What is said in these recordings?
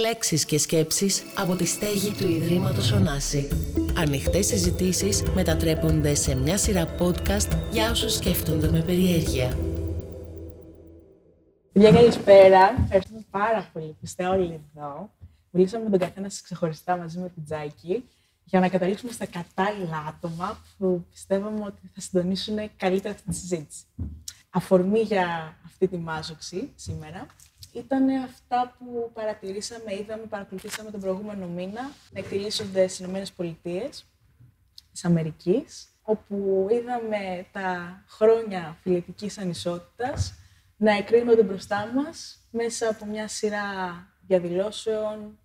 Λέξεις και σκέψεις από τη στέγη του Ιδρύματος Ωνάση. Ανοιχτές συζητήσεις μετατρέπονται σε μια σειρά podcast για όσους σκέφτονται με περιέργεια. Γεια καλησπέρα. Ευχαριστούμε πάρα πολύ που είστε όλοι εδώ. Μιλήσαμε με τον καθένα σας ξεχωριστά μαζί με την Τζάκη για να καταλήξουμε στα κατάλληλα άτομα που πιστεύαμε ότι θα συντονίσουν καλύτερα αυτή τη συζήτηση. Αφορμή για αυτή τη μάζοξη σήμερα ήταν αυτά που παρατηρήσαμε, είδαμε, παρακολουθήσαμε τον προηγούμενο μήνα να εκτελήσονται στις ΗΠΑ της Αμερικής, όπου είδαμε τα χρόνια φιλετικής ανισότητας να εκρίνονται μπροστά μας μέσα από μια σειρά διαδηλώσεων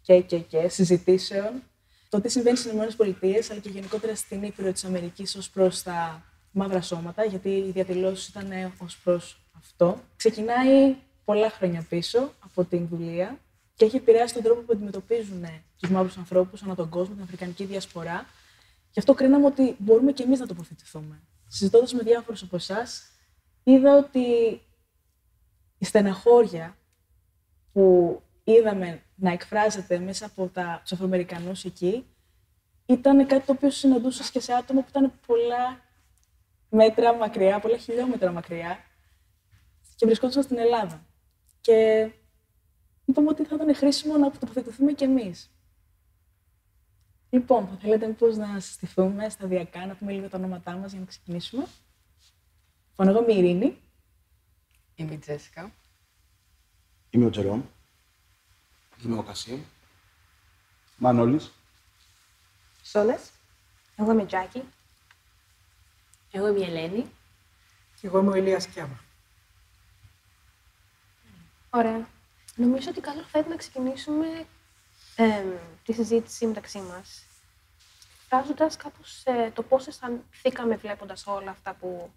και, και, και συζητήσεων. Το τι συμβαίνει στις ΗΠΑ, αλλά και γενικότερα στην Ήπειρο της Αμερικής ως προς τα μαύρα σώματα, γιατί οι διαδηλώσεις ήταν ως προς αυτό. Ξεκινάει πολλά χρόνια πίσω από την δουλεία και έχει επηρεάσει τον τρόπο που αντιμετωπίζουν τους μαύρους ανθρώπους ανά τον κόσμο, την Αφρικανική διασπορά. Γι' αυτό κρίναμε ότι μπορούμε και εμείς να τοποθετηθούμε. Συζητώντας με διάφορους από εσάς, είδα ότι η στεναχώρια που είδαμε να εκφράζεται μέσα από τα, τους Αφροαμερικανούς εκεί ήταν κάτι το οποίο συναντούσε και σε άτομα που ήταν πολλά μέτρα μακριά, πολλά χιλιόμετρα μακριά και βρισκόντουσαν στην Ελλάδα. Και είπαμε ότι θα ήταν χρήσιμο να τοποθετηθούμε κι εμείς. Λοιπόν, θα θέλετε μήπως να συστηθούμε σταδιακά, να πούμε λίγο τα ονόματά μας για να ξεκινήσουμε. Λοιπόν, εγώ είμαι η Ειρήνη. Είμαι η Τζέσικα. Είμαι ο Τζερόμ. Είμαι ο Κασίμ. Μανώλης. Σόλες. Εγώ είμαι η Τζάκη. Εγώ είμαι η Ελένη. Και εγώ είμαι ο Ηλίας Κιάμα. Ωραία. Νομίζω ότι καλό θα ήταν να ξεκινήσουμε ε, τη συζήτηση μεταξύ μας. Φράζοντα κάπως ε, το πώς αισθανθήκαμε βλέποντας όλα αυτά που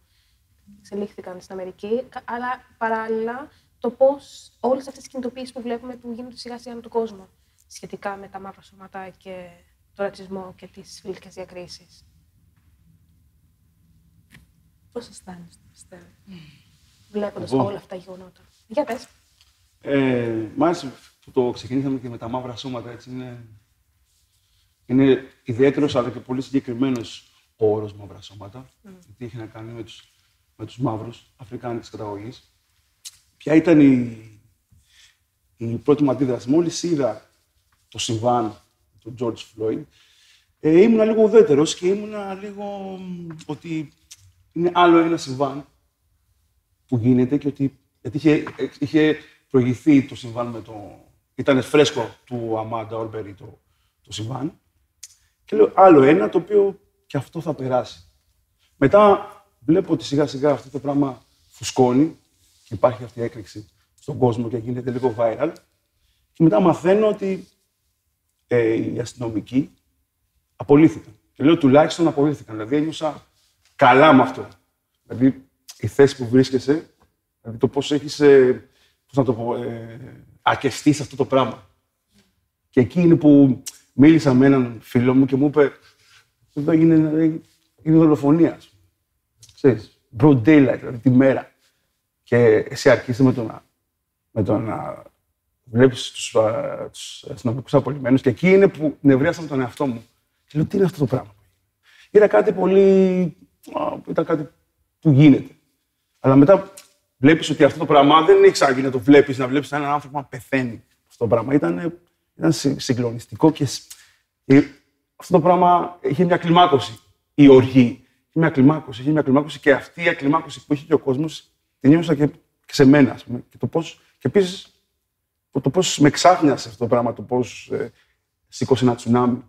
εξελίχθηκαν στην Αμερική, αλλά παράλληλα το πώς όλες αυτές τις κινητοποιήσεις που βλέπουμε που γίνονται σιγά σιγά με τον κόσμο σχετικά με τα μαύρα σώματα και το ρατσισμό και τις φιλικές διακρίσεις. Πώς αισθάνεστε, πιστεύω. Βλέποντας όλα αυτά τα γεγονότα; Για πες. Ε, μάλιστα που το ξεκινήσαμε και με τα μαύρα σώματα, έτσι είναι, είναι ιδιαίτερος αλλά και πολύ συγκεκριμένος ο όρος μαύρα σώματα. Mm. Γιατί έχει να κάνει με τους με τους μαύρους Αφρικάνικη καταγωγής. Ποια ήταν η, η πρώτη μου αντίδραση. Μόλις είδα το συμβάν του George Floyd, ε, ήμουνα λίγο ουδέτερος και ήμουνα λίγο ότι είναι άλλο ένα συμβάν που γίνεται και ότι γιατί είχε, είχε προηγηθεί το συμβάν με το... Ήταν φρέσκο του Αμάντα Ορμπερί το, το συμβάν. Και λέω άλλο ένα το οποίο και αυτό θα περάσει. Μετά βλέπω ότι σιγά σιγά αυτό το πράγμα φουσκώνει και υπάρχει αυτή η έκρηξη στον κόσμο και γίνεται λίγο viral. Και μετά μαθαίνω ότι ε, οι αστυνομικοί απολύθηκαν. Και λέω τουλάχιστον απολύθηκαν. Δηλαδή ένιωσα καλά με αυτό. Δηλαδή η θέση που βρίσκεσαι, δηλαδή το πώς έχεις ε, πώς να το πω, ε, αρκεστεί σε αυτό το πράγμα. Και εκεί είναι που μίλησα με έναν φίλο μου και μου είπε, εδώ είναι, είναι δολοφονία. Ξέρεις, broad daylight, δηλαδή τη μέρα. Και εσύ αρχίσει με το να, με το να βλέπεις τους, τους αστυνομικούς απολυμμένους και εκεί είναι που νευρίασα με τον εαυτό μου. Και λέω, τι είναι αυτό το πράγμα. Ήταν κάτι πολύ... Ήταν κάτι που γίνεται. Αλλά μετά βλέπεις ότι αυτό το πράγμα δεν έχει ξαναγίνει να το βλέπεις, να βλέπεις έναν άνθρωπο να πεθαίνει. Αυτό το πράγμα ήταν, ήταν συγκλονιστικό και, αυτό το πράγμα είχε μια κλιμάκωση. Η οργή είχε μια κλιμάκωση, είχε μια κλιμάκωση και αυτή η ακλιμάκωση που είχε και ο κόσμος την νιώσα και, σε μένα. Και, το πώς, και επίσης το πώς με ξάχνιασε αυτό το πράγμα, το πώς ε, σήκωσε ένα τσουνάμι.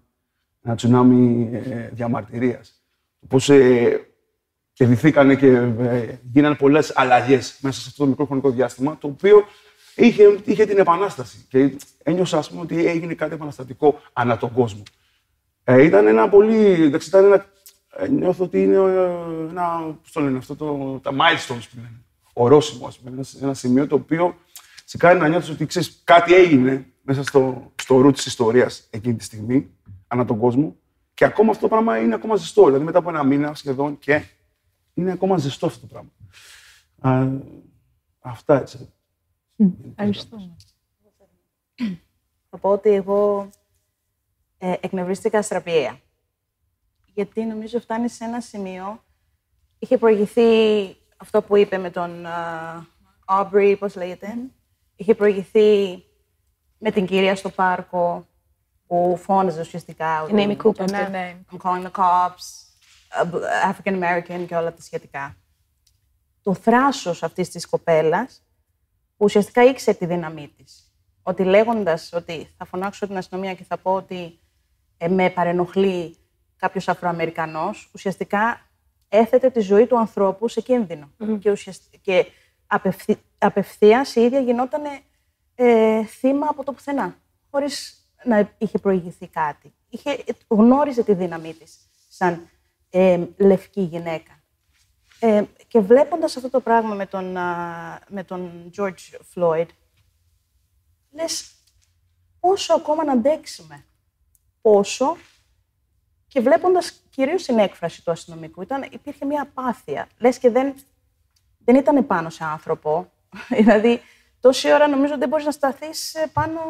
Ένα τσουνάμι ε, διαμαρτυρίας. Πώς ε, κερδιθήκαν και ε, γίνανε πολλές αλλαγές μέσα σε αυτό το μικρό χρονικό διάστημα, το οποίο είχε, είχε την επανάσταση. Και ένιωσα, ας πούμε, ότι έγινε κάτι επαναστατικό ανά τον κόσμο. Ε, ήταν ένα πολύ. Εντάξει, ήταν ένα, ε, νιώθω ότι είναι ε, ένα. Πώς το λένε αυτό, το, τα milestones που λένε. Ορόσημο, ας πούμε. Ένας, ένα σημείο το οποίο σε κάνει να νιώθεις ότι ξέρεις κάτι έγινε μέσα στο, στο ρου της ιστορίας εκείνη τη στιγμή, ανά τον κόσμο. Και ακόμα αυτό το πράγμα είναι ακόμα ζεστό. Δηλαδή, μετά από ένα μήνα σχεδόν και είναι ακόμα ζεστό αυτό το πράγμα. Α, αυτά έτσι. Ευχαριστώ. θα πω ότι εγώ ε, εκνευρίστηκα αστραπιαία. Γιατί νομίζω φτάνει σε ένα σημείο, είχε προηγηθεί αυτό που είπε με τον uh, Aubrey, πώς λέγεται, είχε προηγηθεί με την κυρία στο πάρκο που φώναζε ουσιαστικά. Την Amy Cooper, Ναι, ναι. ναι. I'm calling the cops, uh, African American και όλα τα σχετικά. Το θράσος αυτής της κοπέλας, που ουσιαστικά ήξερε τη δύναμή της. Ότι λέγοντας ότι θα φωνάξω την αστυνομία και θα πω ότι ε, με παρενοχλεί κάποιος Αφροαμερικανός, ουσιαστικά έθετε τη ζωή του ανθρώπου σε κίνδυνο. Και, ουσιαστικά, και απευθύ, απευθείας η ίδια γινόταν ε, θύμα από το πουθενά, χωρίς να είχε προηγηθεί κάτι. Είχε, γνώριζε τη δύναμή της σαν ε, λευκή γυναίκα. Ε, και βλέποντας αυτό το πράγμα με τον, α, με τον George Floyd, λες πόσο ακόμα να αντέξουμε. Πόσο και βλέποντας κυρίως την έκφραση του αστυνομικού, ήταν, υπήρχε μια απάθεια. Λες και δεν, δεν ήταν πάνω σε άνθρωπο. δηλαδή, τόση ώρα νομίζω δεν μπορείς να σταθείς ε, πάνω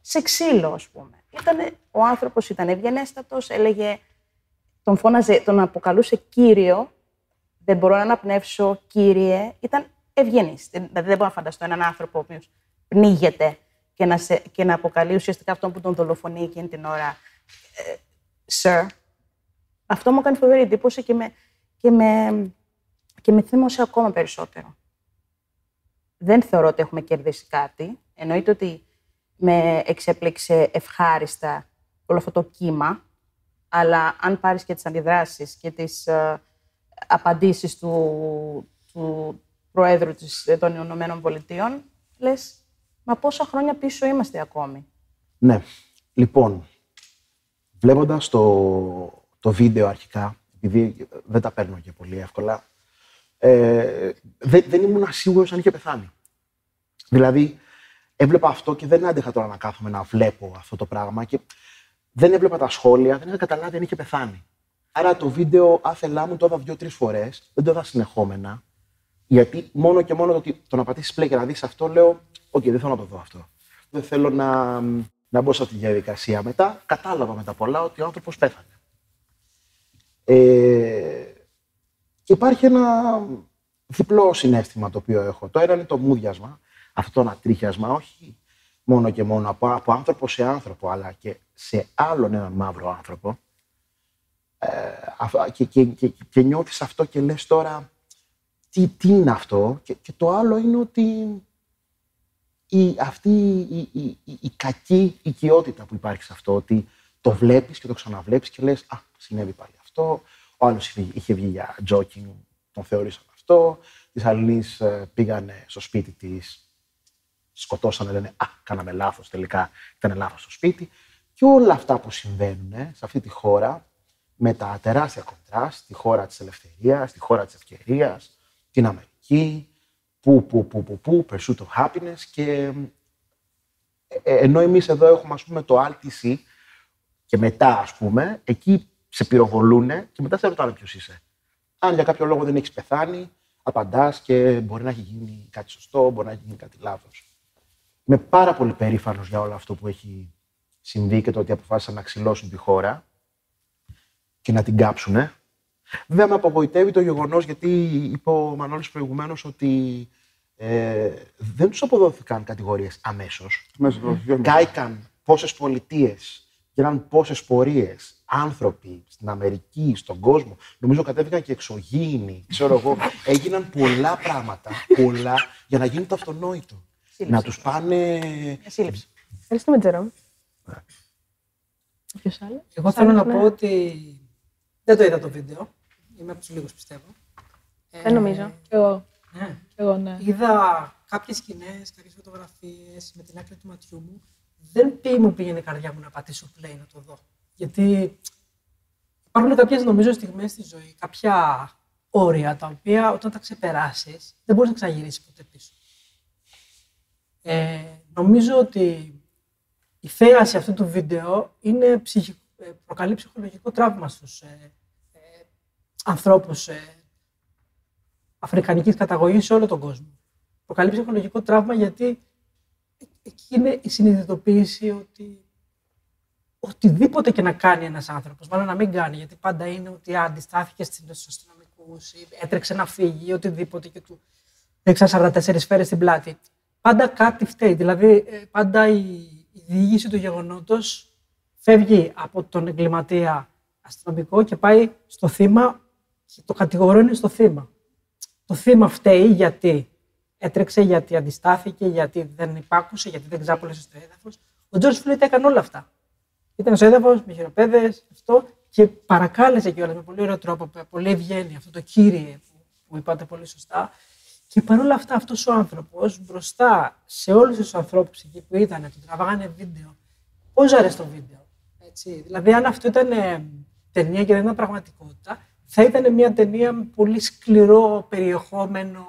σε ξύλο, ας πούμε. Ήτανε, ο άνθρωπος ήταν ευγενέστατος, έλεγε, τον φώναζε, τον αποκαλούσε κύριο, δεν μπορώ να αναπνεύσω, κύριε, ήταν ευγενής. Δεν- Δηλαδή δεν μπορώ να φανταστώ έναν άνθρωπο ο οποίος πνίγεται και να, σε, και να αποκαλεί ουσιαστικά αυτόν που τον δολοφονεί εκείνη την ώρα ε, sir. Αυτό μου έκανε φοβερή εντύπωση και με, και με, και με θύμωσε ακόμα περισσότερο. Δεν θεωρώ ότι έχουμε κερδίσει κάτι. Εννοείται ότι με εξέπληξε ευχάριστα όλο αυτό το κύμα, αλλά αν πάρεις και τις αντιδράσεις και τις ε, απαντήσεις του, του Προέδρου της, ε, των Ηνωμένων Πολιτείων, λες, μα πόσα χρόνια πίσω είμαστε ακόμη. Ναι. Λοιπόν, βλέποντας το, το βίντεο αρχικά, επειδή δεν τα παίρνω και πολύ εύκολα, ε, δεν, δεν ήμουν σίγουρος αν είχε πεθάνει. Δηλαδή, έβλεπα αυτό και δεν άντεχα τώρα να κάθομαι να βλέπω αυτό το πράγμα και δεν έβλεπα τα σχόλια, δεν είχα καταλάβει αν είχε πεθάνει. Άρα το βίντεο άθελά μου το είδα δύο-τρεις φορές, δεν το είδα συνεχόμενα. Γιατί μόνο και μόνο το, ότι- το να πατήσεις play και να δεις αυτό, λέω: Οκ, δεν θέλω να το δω αυτό. Δεν θέλω να, να μπω σε αυτή τη διαδικασία. Μετά κατάλαβα μετά πολλά ότι ο άνθρωπος πέθανε. Ε, και υπάρχει ένα διπλό συνέστημα το οποίο έχω. Το ένα είναι το μούδιασμα, αυτό το ανατρίχιασμα, όχι μόνο και μόνο από, από άνθρωπο σε άνθρωπο, αλλά και σε άλλον έναν μαύρο άνθρωπο. Ε, αφ- και, και, και, και νιώθεις αυτό και λες τώρα τι, τι είναι αυτό; Και, και το άλλο είναι ότι η, αυτή η, η, η, η κακή οικειότητα που υπάρχει σε αυτό, ότι το βλέπεις και το ξαναβλέπεις και λες «Α, συνέβη πάλι αυτό», ο άλλος είχε, είχε βγει για joking, τον θεωρήσαν αυτό, της Αλληνής ε, πήγανε στο σπίτι της, σκοτώσανε, λένε «Α, κάναμε λάθος τελικά, ήταν λάθος στο σπίτι». Και όλα αυτά που συμβαίνουν ε, σε αυτή τη χώρα, με τα τεράστια κοντράστ, τη χώρα της ελευθερίας, τη χώρα της ευκαιρίας, την Αμερική, που, που, που, που, που, pursuit of happiness και ε, ε, ενώ εμείς εδώ έχουμε ας πούμε το RTC και μετά ας πούμε, εκεί σε πυροβολούνε και μετά σε ρωτάνε ποιος είσαι. Αν για κάποιο λόγο δεν έχεις πεθάνει, απαντάς και μπορεί να έχει γίνει κάτι σωστό, μπορεί να έχει γίνει κάτι λάθος. Είμαι πάρα πολύ περήφανος για όλο αυτό που έχει συμβεί και το ότι αποφάσισαν να ξυλώσουν τη χώρα και να την κάψουνε. Βέβαια με απογοητεύει το γεγονός γιατί είπε ο Μανώλης προηγουμένως ότι ε, δεν τους αποδόθηκαν κατηγορίες αμέσως. Μέσα στο γεγονός. Κάηκαν πόσες πολιτείες, γίναν πόσες πορείες, άνθρωποι στην Αμερική, στον κόσμο. Νομίζω κατέβηκαν και εξωγήινοι. Ξέρω εγώ. Έγιναν πολλά πράγματα, πολλά, για να γίνει το αυτονόητο. Σύλληψη. Να τους πάνε. Μια σύλληψη. Ευχαριστούμε, Τζερόμ. Ποιος άλλος; Εγώ θέλω να ναι. πω ότι δεν το είδα το βίντεο. Είμαι από τους λίγους πιστεύω. Δεν νομίζω. Κι εγώ. Ναι. Κι εγώ, ναι. Είδα κάποιες σκηνές, κάποιες φωτογραφίες με την άκρη του ματιού μου. Δεν πει, μου πήγαινε η καρδιά μου να πατήσω play να το δω. Γιατί υπάρχουν κάποιες νομίζω στιγμές στη ζωή, κάποια όρια τα οποία όταν τα ξεπεράσεις δεν μπορείς να ξαναγυρίσει ποτέ πίσω. Ε, νομίζω ότι η θέαση αυτού του βίντεο είναι ψυχι... ε, προκαλεί ψυχολογικό τραύμα στους ε, ε, ανθρώπους ε, αφρικανικής καταγωγής σε όλο τον κόσμο. Προκαλεί ψυχολογικό τραύμα γιατί εκεί είναι η συνειδητοποίηση ότι οτιδήποτε και να κάνει ένας άνθρωπος, μάλλον να μην κάνει, γιατί πάντα είναι ότι α, αντιστάθηκε στους αστυνομικούς ή έτρεξε να φύγει ή οτιδήποτε και του έξαν 44 σφαίρες στην πλάτη. Πάντα κάτι φταίει. Δηλαδή, ε, πάντα η, η διήγηση του γεγονότος φεύγει από τον εγκληματία αστυνομικό και πάει στο θύμα και το κατηγορώνει στο θύμα. Το θύμα φταίει γιατί έτρεξε, γιατί αντιστάθηκε, γιατί δεν υπάκουσε, γιατί δεν ξάπολεσε στο έδαφος. Ο Τζόρτζ Φλουίτ έκανε όλα αυτά. Ήταν στο έδαφος, με χειροπέδες, αυτό και παρακάλεσε κιόλας με πολύ ωραίο τρόπο, με πολύ ευγένεια, αυτό το κύριε που είπατε πολύ σωστά. Και παρόλα αυτά, αυτός ο άνθρωπος μπροστά σε όλους τους ανθρώπους εκεί που ήταν, του τραβάγανε βίντεο, πώς άρεσε το βίντεο. Έτσι; Δηλαδή, αν αυτό ήταν ε, ταινία και δεν ήταν πραγματικότητα, θα ήταν μια ταινία με πολύ σκληρό περιεχόμενο.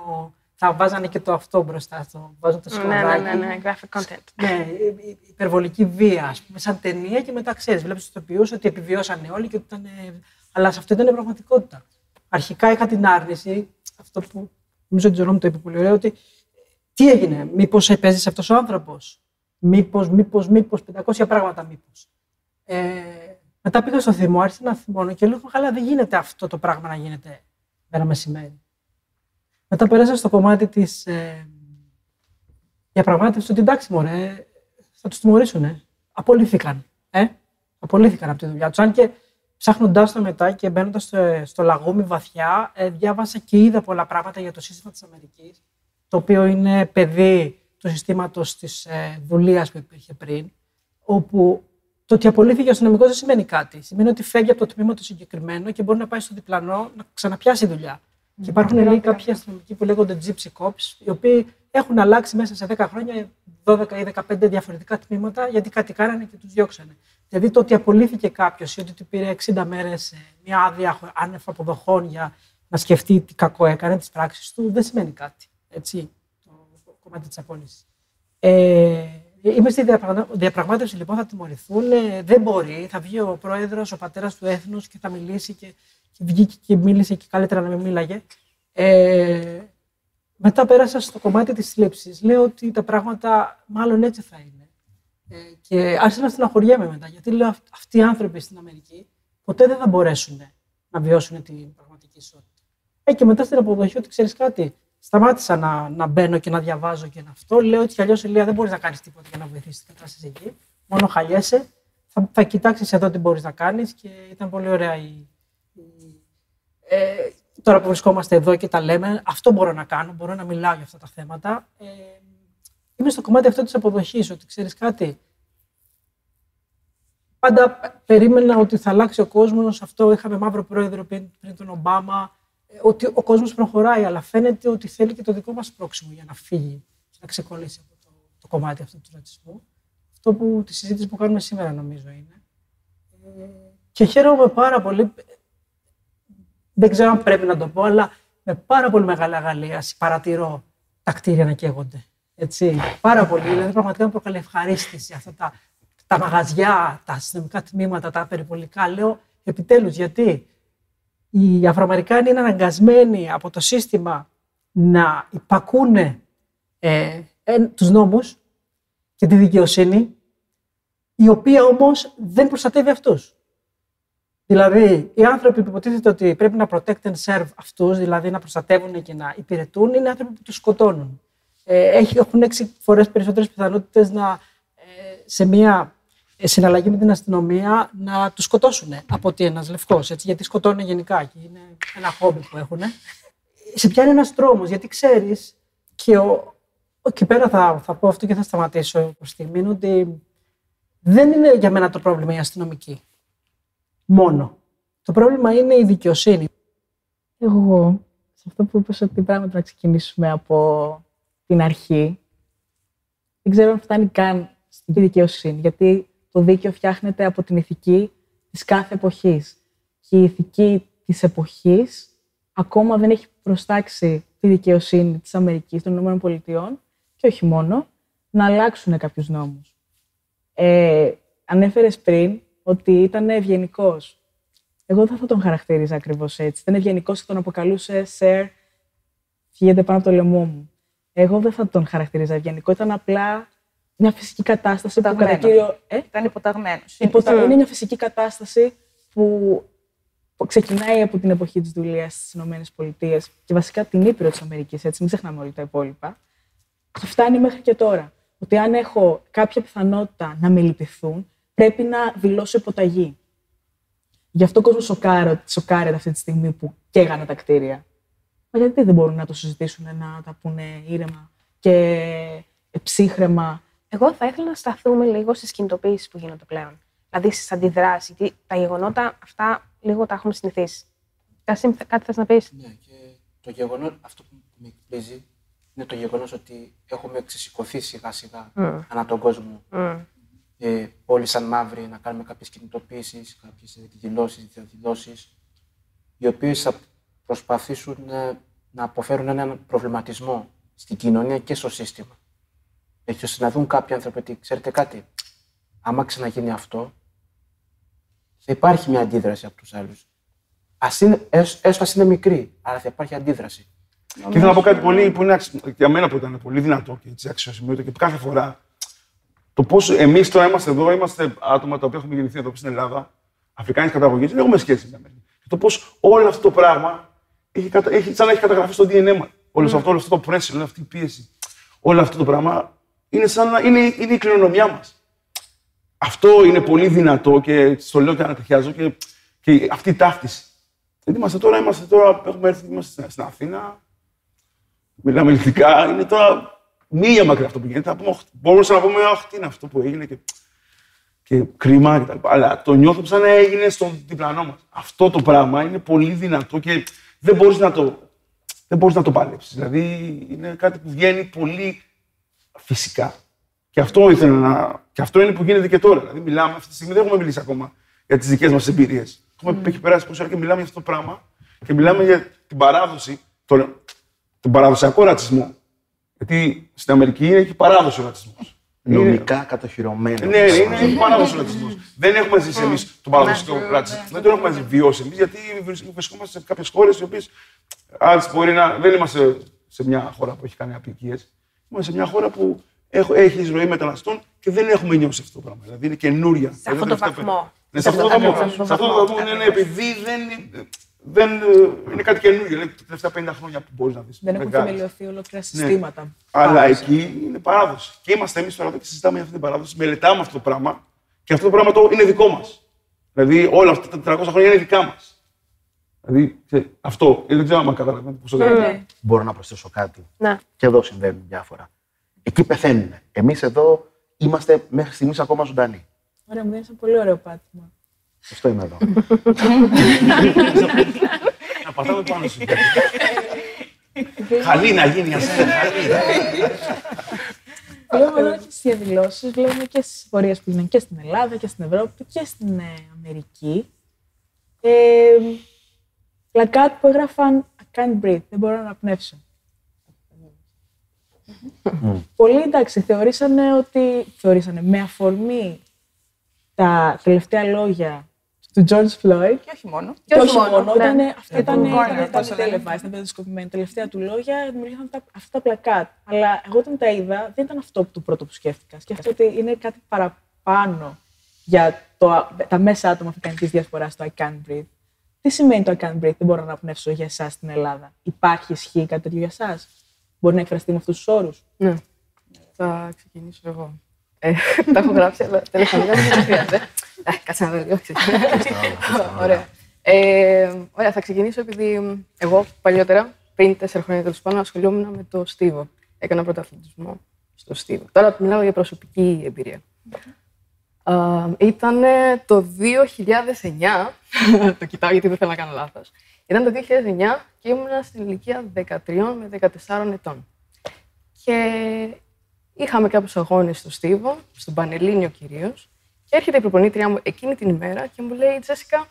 Θα βάζανε και το αυτό μπροστά, στο, βάζουν το σκορδάκι. Ναι, ναι, ναι, graphic content. Ναι, υπερβολική βία, ας πούμε, σαν ταινία και μετά ξέρεις, βλέπεις τους ηθοποιού ότι επιβιώσανε όλοι και ότι ήταν. Αλλά σε αυτό ήταν πραγματικότητα. Αρχικά είχα την άρνηση, αυτό που νομίζω ότι ο μου το είπε πολύ ωραίο, ότι τι έγινε, μήπως επέζησε αυτός ο άνθρωπος; Μήπως, μήπως, μήπως, 500 πράγματα μήπως. Ε, μετά πήγα στο θυμό, άρχισα να θυμώνω και λέω: Καλά, δεν γίνεται αυτό το πράγμα να γίνεται μέρα μεσημέρι. Μετά πέρασα στο κομμάτι της ε, διαπραγμάτευσης ότι εντάξει, μωρέ, θα τους τιμωρήσουν. Απολύθηκαν. Ε; Απολύθηκαν από τη δουλειά τους. Αν και ψάχνοντάς το μετά και μπαίνοντας στο, στο λαγούμι βαθιά, ε, διάβασα και είδα πολλά πράγματα για το σύστημα της Αμερικής, το οποίο είναι παιδί του συστήματος της ε, δουλείας που υπήρχε πριν, όπου το ότι απολύθηκε ο αστυνομικός δεν σημαίνει κάτι. Σημαίνει ότι φεύγει από το τμήμα το συγκεκριμένο και μπορεί να πάει στο διπλανό να ξαναπιάσει δουλειά. Και υπάρχουν λέει, κάποιοι αστυνομικοί που λέγονται gypsy cops, οι οποίοι έχουν αλλάξει μέσα σε 10 χρόνια 12 ή 15 διαφορετικά τμήματα γιατί κάτι κάνανε και τους διώξανε. Δηλαδή το ότι απολύθηκε κάποιος ή ότι του πήρε 60 μέρες μια άδεια άνευ αποδοχών για να σκεφτεί τι κακό έκανε, τις πράξεις του, δεν σημαίνει κάτι. Έτσι, το κομμάτι της απόλυσης. Ε, Είμαι στη διαπραγμάτευση λοιπόν, θα τιμωρηθούν. Δεν μπορεί. Θα βγει ο πρόεδρος, ο πατέρας του έθνους και θα μιλήσει και, και βγήκε και μίλησε και καλύτερα να μην μίλαγε. Ε, μετά πέρασα στο κομμάτι της θλίψης. Λέω ότι τα πράγματα μάλλον έτσι θα είναι. Ε, και άρχισα να στεναχωριέμαι μετά, γιατί λέω αυτοί οι άνθρωποι στην Αμερική ποτέ δεν θα μπορέσουν να βιώσουν την πραγματική ισότητα. Ε, και μετά στην αποδοχή ότι ξέρεις κάτι, σταμάτησα να, να μπαίνω και να διαβάζω και να αυτό. Λέω ότι κι αλλιώς Ηλία δεν μπορείς να κάνεις τίποτα για να βοηθήσεις την κατάσταση εκεί. Μόνο χαλιέσαι. Θα, θα κοιτάξεις εδώ τι μπορείς να κάνεις και ήταν πολύ ωραία η. ε, τώρα που βρισκόμαστε εδώ και τα λέμε, αυτό μπορώ να κάνω. Μπορώ να μιλάω για αυτά τα θέματα. Ε, είμαι στο κομμάτι αυτό της αποδοχής, ότι ξέρεις κάτι. Πάντα περίμενα ότι θα αλλάξει ο κόσμος. Αυτό είχαμε μαύρο πρόεδρο πριν, πριν τον Ομπάμα ότι ο κόσμος προχωράει, αλλά φαίνεται ότι θέλει και το δικό μας πρόξιμο για να φύγει και να ξεκολλήσει από το, το κομμάτι αυτό του ρατσισμού. Αυτό που τη συζήτηση που κάνουμε σήμερα νομίζω είναι. Ε, και χαίρομαι πάρα πολύ, δεν ξέρω αν πρέπει να το πω, αλλά με πάρα πολύ μεγάλη αγαλίαση παρατηρώ τα κτίρια να καίγονται. Έτσι, πάρα πολύ. Δηλαδή, πραγματικά μου προκαλεί ευχαρίστηση αυτά τα, τα μαγαζιά, τα αστυνομικά τμήματα, τα περιπολικά. Λέω επιτέλους γιατί οι Αφροαμερικάνοι είναι αναγκασμένοι από το σύστημα να υπακούνε ε, ε, τους νόμους και τη δικαιοσύνη, η οποία όμως δεν προστατεύει αυτούς. Δηλαδή, οι άνθρωποι που υποτίθεται ότι πρέπει να protect and serve αυτούς, δηλαδή να προστατεύουν και να υπηρετούν, είναι άνθρωποι που τους σκοτώνουν. Ε, έχουν έξι φορές περισσότερες πιθανότητες να, ε, σε μια συναλλαγή με την αστυνομία να τους σκοτώσουν από ότι ένας λευκός. Γιατί σκοτώνουν γενικά και είναι ένα χόμπι που έχουν. Σε πιάνει ένας τρόμος, γιατί ξέρεις και ο, εκεί πέρα θα, θα πω αυτό και θα σταματήσω προς στιγμή, είναι ότι δεν είναι για μένα το πρόβλημα η αστυνομική. Μόνο. Το πρόβλημα είναι η δικαιοσύνη. Εγώ, σε αυτό που είπες ότι πράγματι να ξεκινήσουμε από την αρχή, δεν ξέρω αν φτάνει καν στην δικαιοσύνη. Γιατί το δίκαιο φτιάχνεται από την ηθική της κάθε εποχής. Και η ηθική της εποχής ακόμα δεν έχει προστάξει τη δικαιοσύνη της Αμερικής, των ΗΠΑ και όχι μόνο, να αλλάξουν κάποιους νόμους. Ε, ανέφερες πριν ότι ήταν ευγενικός. Εγώ δεν θα τον χαρακτήριζα ακριβώς έτσι. Ήταν ευγενικός και τον αποκαλούσε Σερ, φύγετε πάνω από το λαιμό μου. Εγώ δεν θα τον χαρακτήριζα ευγενικό. Ήταν απλά μια φυσική κατάσταση που κατά Υποταγμένος. κύριο. Ε, Ήταν υποταγμένος. Υποτα... Είναι μια φυσική κατάσταση που που ξεκινάει από την εποχή της δουλεία στις Ηνωμένες Πολιτείες και βασικά την Ήπειρο της Αμερικής, έτσι, μην ξεχνάμε όλα τα υπόλοιπα. Και φτάνει μέχρι και τώρα. Ότι αν έχω κάποια πιθανότητα να με λυπηθούν, πρέπει να δηλώσω υποταγή. Γι' αυτό ο κόσμος σοκάρε- σοκάρεται αυτή τη στιγμή που καίγανε τα κτίρια. Μα γιατί δεν μπορούν να το συζητήσουν, να τα πούνε ήρεμα και ψύχρεμα; Εγώ θα ήθελα να σταθούμε λίγο στις κινητοποιήσει που γίνονται πλέον. Δηλαδή στις αντιδράσεις. Γιατί τα γεγονότα αυτά λίγο τα έχουμε συνηθίσει. Κασίμ, θε- κάτι θες να πεις; Ναι, και το γεγονό, αυτό που με εκπλήσει είναι το γεγονός ότι έχουμε ξεσηκωθεί σιγά σιγά Μμ. ανά τον κόσμο. Ε, όλοι σαν μαύροι να κάνουμε κάποιες κινητοποιήσει, κάποιες εκδηλώσεις, διαδηλώσεις, οι οποίες θα προσπαθήσουν ε, να αποφέρουν έναν προβληματισμό στην κοινωνία και στο σύστημα. Έτσι ώστε να δουν κάποιοι άνθρωποι ότι ξέρετε κάτι, άμα ξαναγίνει αυτό, θα υπάρχει μια αντίδραση από τους άλλους. Ας είναι, έστω έστω ας είναι μικρή, αλλά θα υπάρχει αντίδραση. Και ήθελα να πω κάτι πολύ που είναι αξι- για μένα που ήταν πολύ δυνατό και έτσι αξιοσημείωτο και κάθε φορά. Το πώς εμείς τώρα είμαστε εδώ, είμαστε άτομα τα οποία έχουμε γεννηθεί εδώ στην Ελλάδα, Αφρικάνη καταγωγή, δεν έχουμε σχέση με Αμερική. Και το πώς όλο αυτό το πράγμα έχει, κατα... έχει, σαν να έχει καταγραφεί στο DNA μας. Όλος αυτό, όλο αυτό το pressure, όλη αυτή η πίεση. Όλο αυτό το πράγμα είναι σαν να είναι, είναι η κληρονομιά μας. Αυτό είναι πολύ δυνατό και στο λέω και ανατριχιάζω και, και αυτή η ταύτιση. Γιατί είμαστε τώρα, είμαστε τώρα, έχουμε έρθει, είμαστε στην- στην Αθήνα, μιλάμε ελληνικά, είναι τώρα μία μακριά αυτό που γίνεται. Θα πούμε, «Οχ», μπορούσα να πούμε, Αχ, τι είναι αυτό που έγινε και, και κρίμα κτλ. Αλλά το νιώθω σαν να έγινε στον διπλανό μας. Αυτό το πράγμα είναι πολύ δυνατό και δεν μπορείς να το, δεν μπορείς να το παλέψεις. Δηλαδή είναι κάτι που βγαίνει πολύ φυσικά. Και αυτό ήθελα να. Και αυτό είναι που γίνεται και τώρα. Δηλαδή, μιλάμε αυτή τη στιγμή, δεν έχουμε μιλήσει ακόμα για τις δικές μας εμπειρίες. Έχουμε έχει περάσει πόση ώρα και μιλάμε για αυτό το πράγμα και μιλάμε για την παράδοση, τον, τον παραδοσιακό ρατσισμό. Γιατί στην Αμερική έχει παράδοση ο ρατσισμός. Νομικά κατοχυρωμένος. Ναι, είναι, είναι παράδοση ο ρατσισμό. Δεν έχουμε ζήσει εμείς τον παραδοσιακό ρατσισμό. Δεν τον έχουμε βιώσει εμείς, γιατί βρισκόμαστε σε κάποιες χώρες οι οποίες μπορεί να. Δεν είμαστε σε μια χώρα που έχει κάνει απικίες. Είμαστε σε μια χώρα που έχω- έχει εισρωή μεταναστών και δεν έχουμε νιώσει αυτό το πράγμα. Δηλαδή είναι καινούρια. Σε αυτόν τον βαθμό. Ναι, σε αυτόν τον βαθμό. Σε αυτόν τον βαθμό, ναι, ναι, επειδή δεν, δεν ε, είναι κάτι καινούργιο. Είναι τα τελευταία 50 χρόνια που μπορείς να δεις. Δεν έχουν θεμελιωθεί ολόκληρα συστήματα. Ναι. Αλλά Πάνω. εκεί είναι παράδοση. Και είμαστε εμείς τώρα εδώ και συζητάμε για αυτή την παράδοση. Μελετάμε αυτό το πράγμα και αυτό το πράγμα το είναι δικό μας. Δηλαδή όλα αυτά τα 400 χρόνια είναι δικά μας. Δηλαδή ξέ- αυτό. Ε, Δεν ξέρω αν καταλαβαίνετε πώς το λέω. Ναι. Μπορώ να προσθέσω κάτι. Να. Και εδώ συμβαίνουν διάφορα. Εκεί πεθαίνουν. Εμείς εδώ είμαστε μέχρι στιγμής ακόμα ζωντανοί. Ωραία, μου δίνεις ένα πολύ ωραίο πάτημα. Σωστό είμαι εδώ. Να πατάμε πάνω σου. Χαλή να γίνει ασένα. Βλέπουμε εδώ και στις διαδηλώσεις, βλέπουμε και στις πορείες που γίνανε και στην Ελλάδα και στην Ευρώπη και στην ε, Αμερική. Ε, πλακάτ που έγραφαν I can't breathe, δεν μπορώ να αναπνεύσω. Πολλοί εντάξει, θεωρήσανε ότι. Θεωρήσανε με αφορμή τα τελευταία λόγια του George Floyd. Και όχι μόνο. Και όχι μόνο, ναι. ήταν, αυτό ήταν, του ήταν, Warner, ήταν, πώς το λένε. televised, ήταν παιδοσκοπημένο. Τελευταία του λόγια δημιουργήθηκαν τα, αυτά τα πλακάτ. Αλλά εγώ όταν τα είδα, δεν ήταν αυτό που το πρώτο που σκέφτηκα. Σκέφτηκα ότι είναι κάτι παραπάνω για το, τα μέσα άτομα αφρικανική διασποράς στο I can't breathe. Τι σημαίνει το I can't breathe, δεν μπορώ να αναπνεύσω για εσάς στην Ελλάδα. Υπάρχει ισχύ κάτι τέτοιο για εσάς; Μπορεί να εκφραστεί με αυτούς τους όρους; Ναι. Θα ξεκινήσω εγώ. Ε, τα έχω γράψει, αλλά τηλεφωνικά δεν χρειάζεται. Ε, Κάτσε να δω λίγο. Ωραία. Ε, ωραία, θα ξεκινήσω επειδή εγώ παλιότερα, πριν τέσσερα χρόνια τέλος πάντων, ασχολιόμουν με το στίβο. Έκανα πρωταθλητισμό στο στίβο. Τώρα μιλάω για προσωπική εμπειρία. Ήταν το 2009, το κοιτάω γιατί δεν θέλω να κάνω λάθος. Ήταν το 2009 και ήμουν στην ηλικία 13 με 14 ετών. Και είχαμε κάποιους αγώνες στο Στίβο, στον Πανελλήνιο κυρίως. Και έρχεται η προπονήτριά μου εκείνη την ημέρα και μου λέει: Τζέσικα,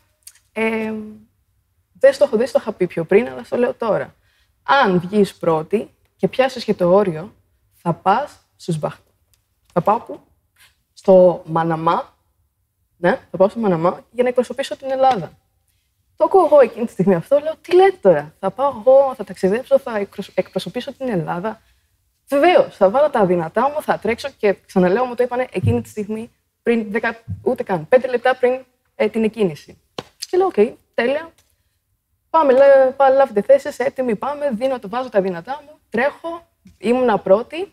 ε, δεν στο έχω δει, στο είχα πει πιο πριν, αλλά στο λέω τώρα. Αν βγεις πρώτη και πιάσεις και το όριο, θα πας στους Μπαχ. Θα πάω πού; Στο Μαναμά. Ναι, θα πάω στο Μαναμά για να εκπροσωπήσω την Ελλάδα. Το ακούω εγώ εκείνη τη στιγμή αυτό, λέω: Τι λέτε τώρα, θα πάω εγώ, θα ταξιδέψω, θα εκπροσωπήσω την Ελλάδα. Βεβαίως, θα βάλω τα δυνατά μου, θα τρέξω και ξαναλέω, μου το είπανε εκείνη τη στιγμή, πριν 10, ούτε καν, 5 λεπτά πριν ε, την εκκίνηση. Και λέω, οκ, τέλεια. Πάμε, λέει, πάλι λάβετε θέσεις, έτοιμοι πάμε, δίνω, το βάζω τα δυνατά μου, τρέχω, ήμουνα πρώτη,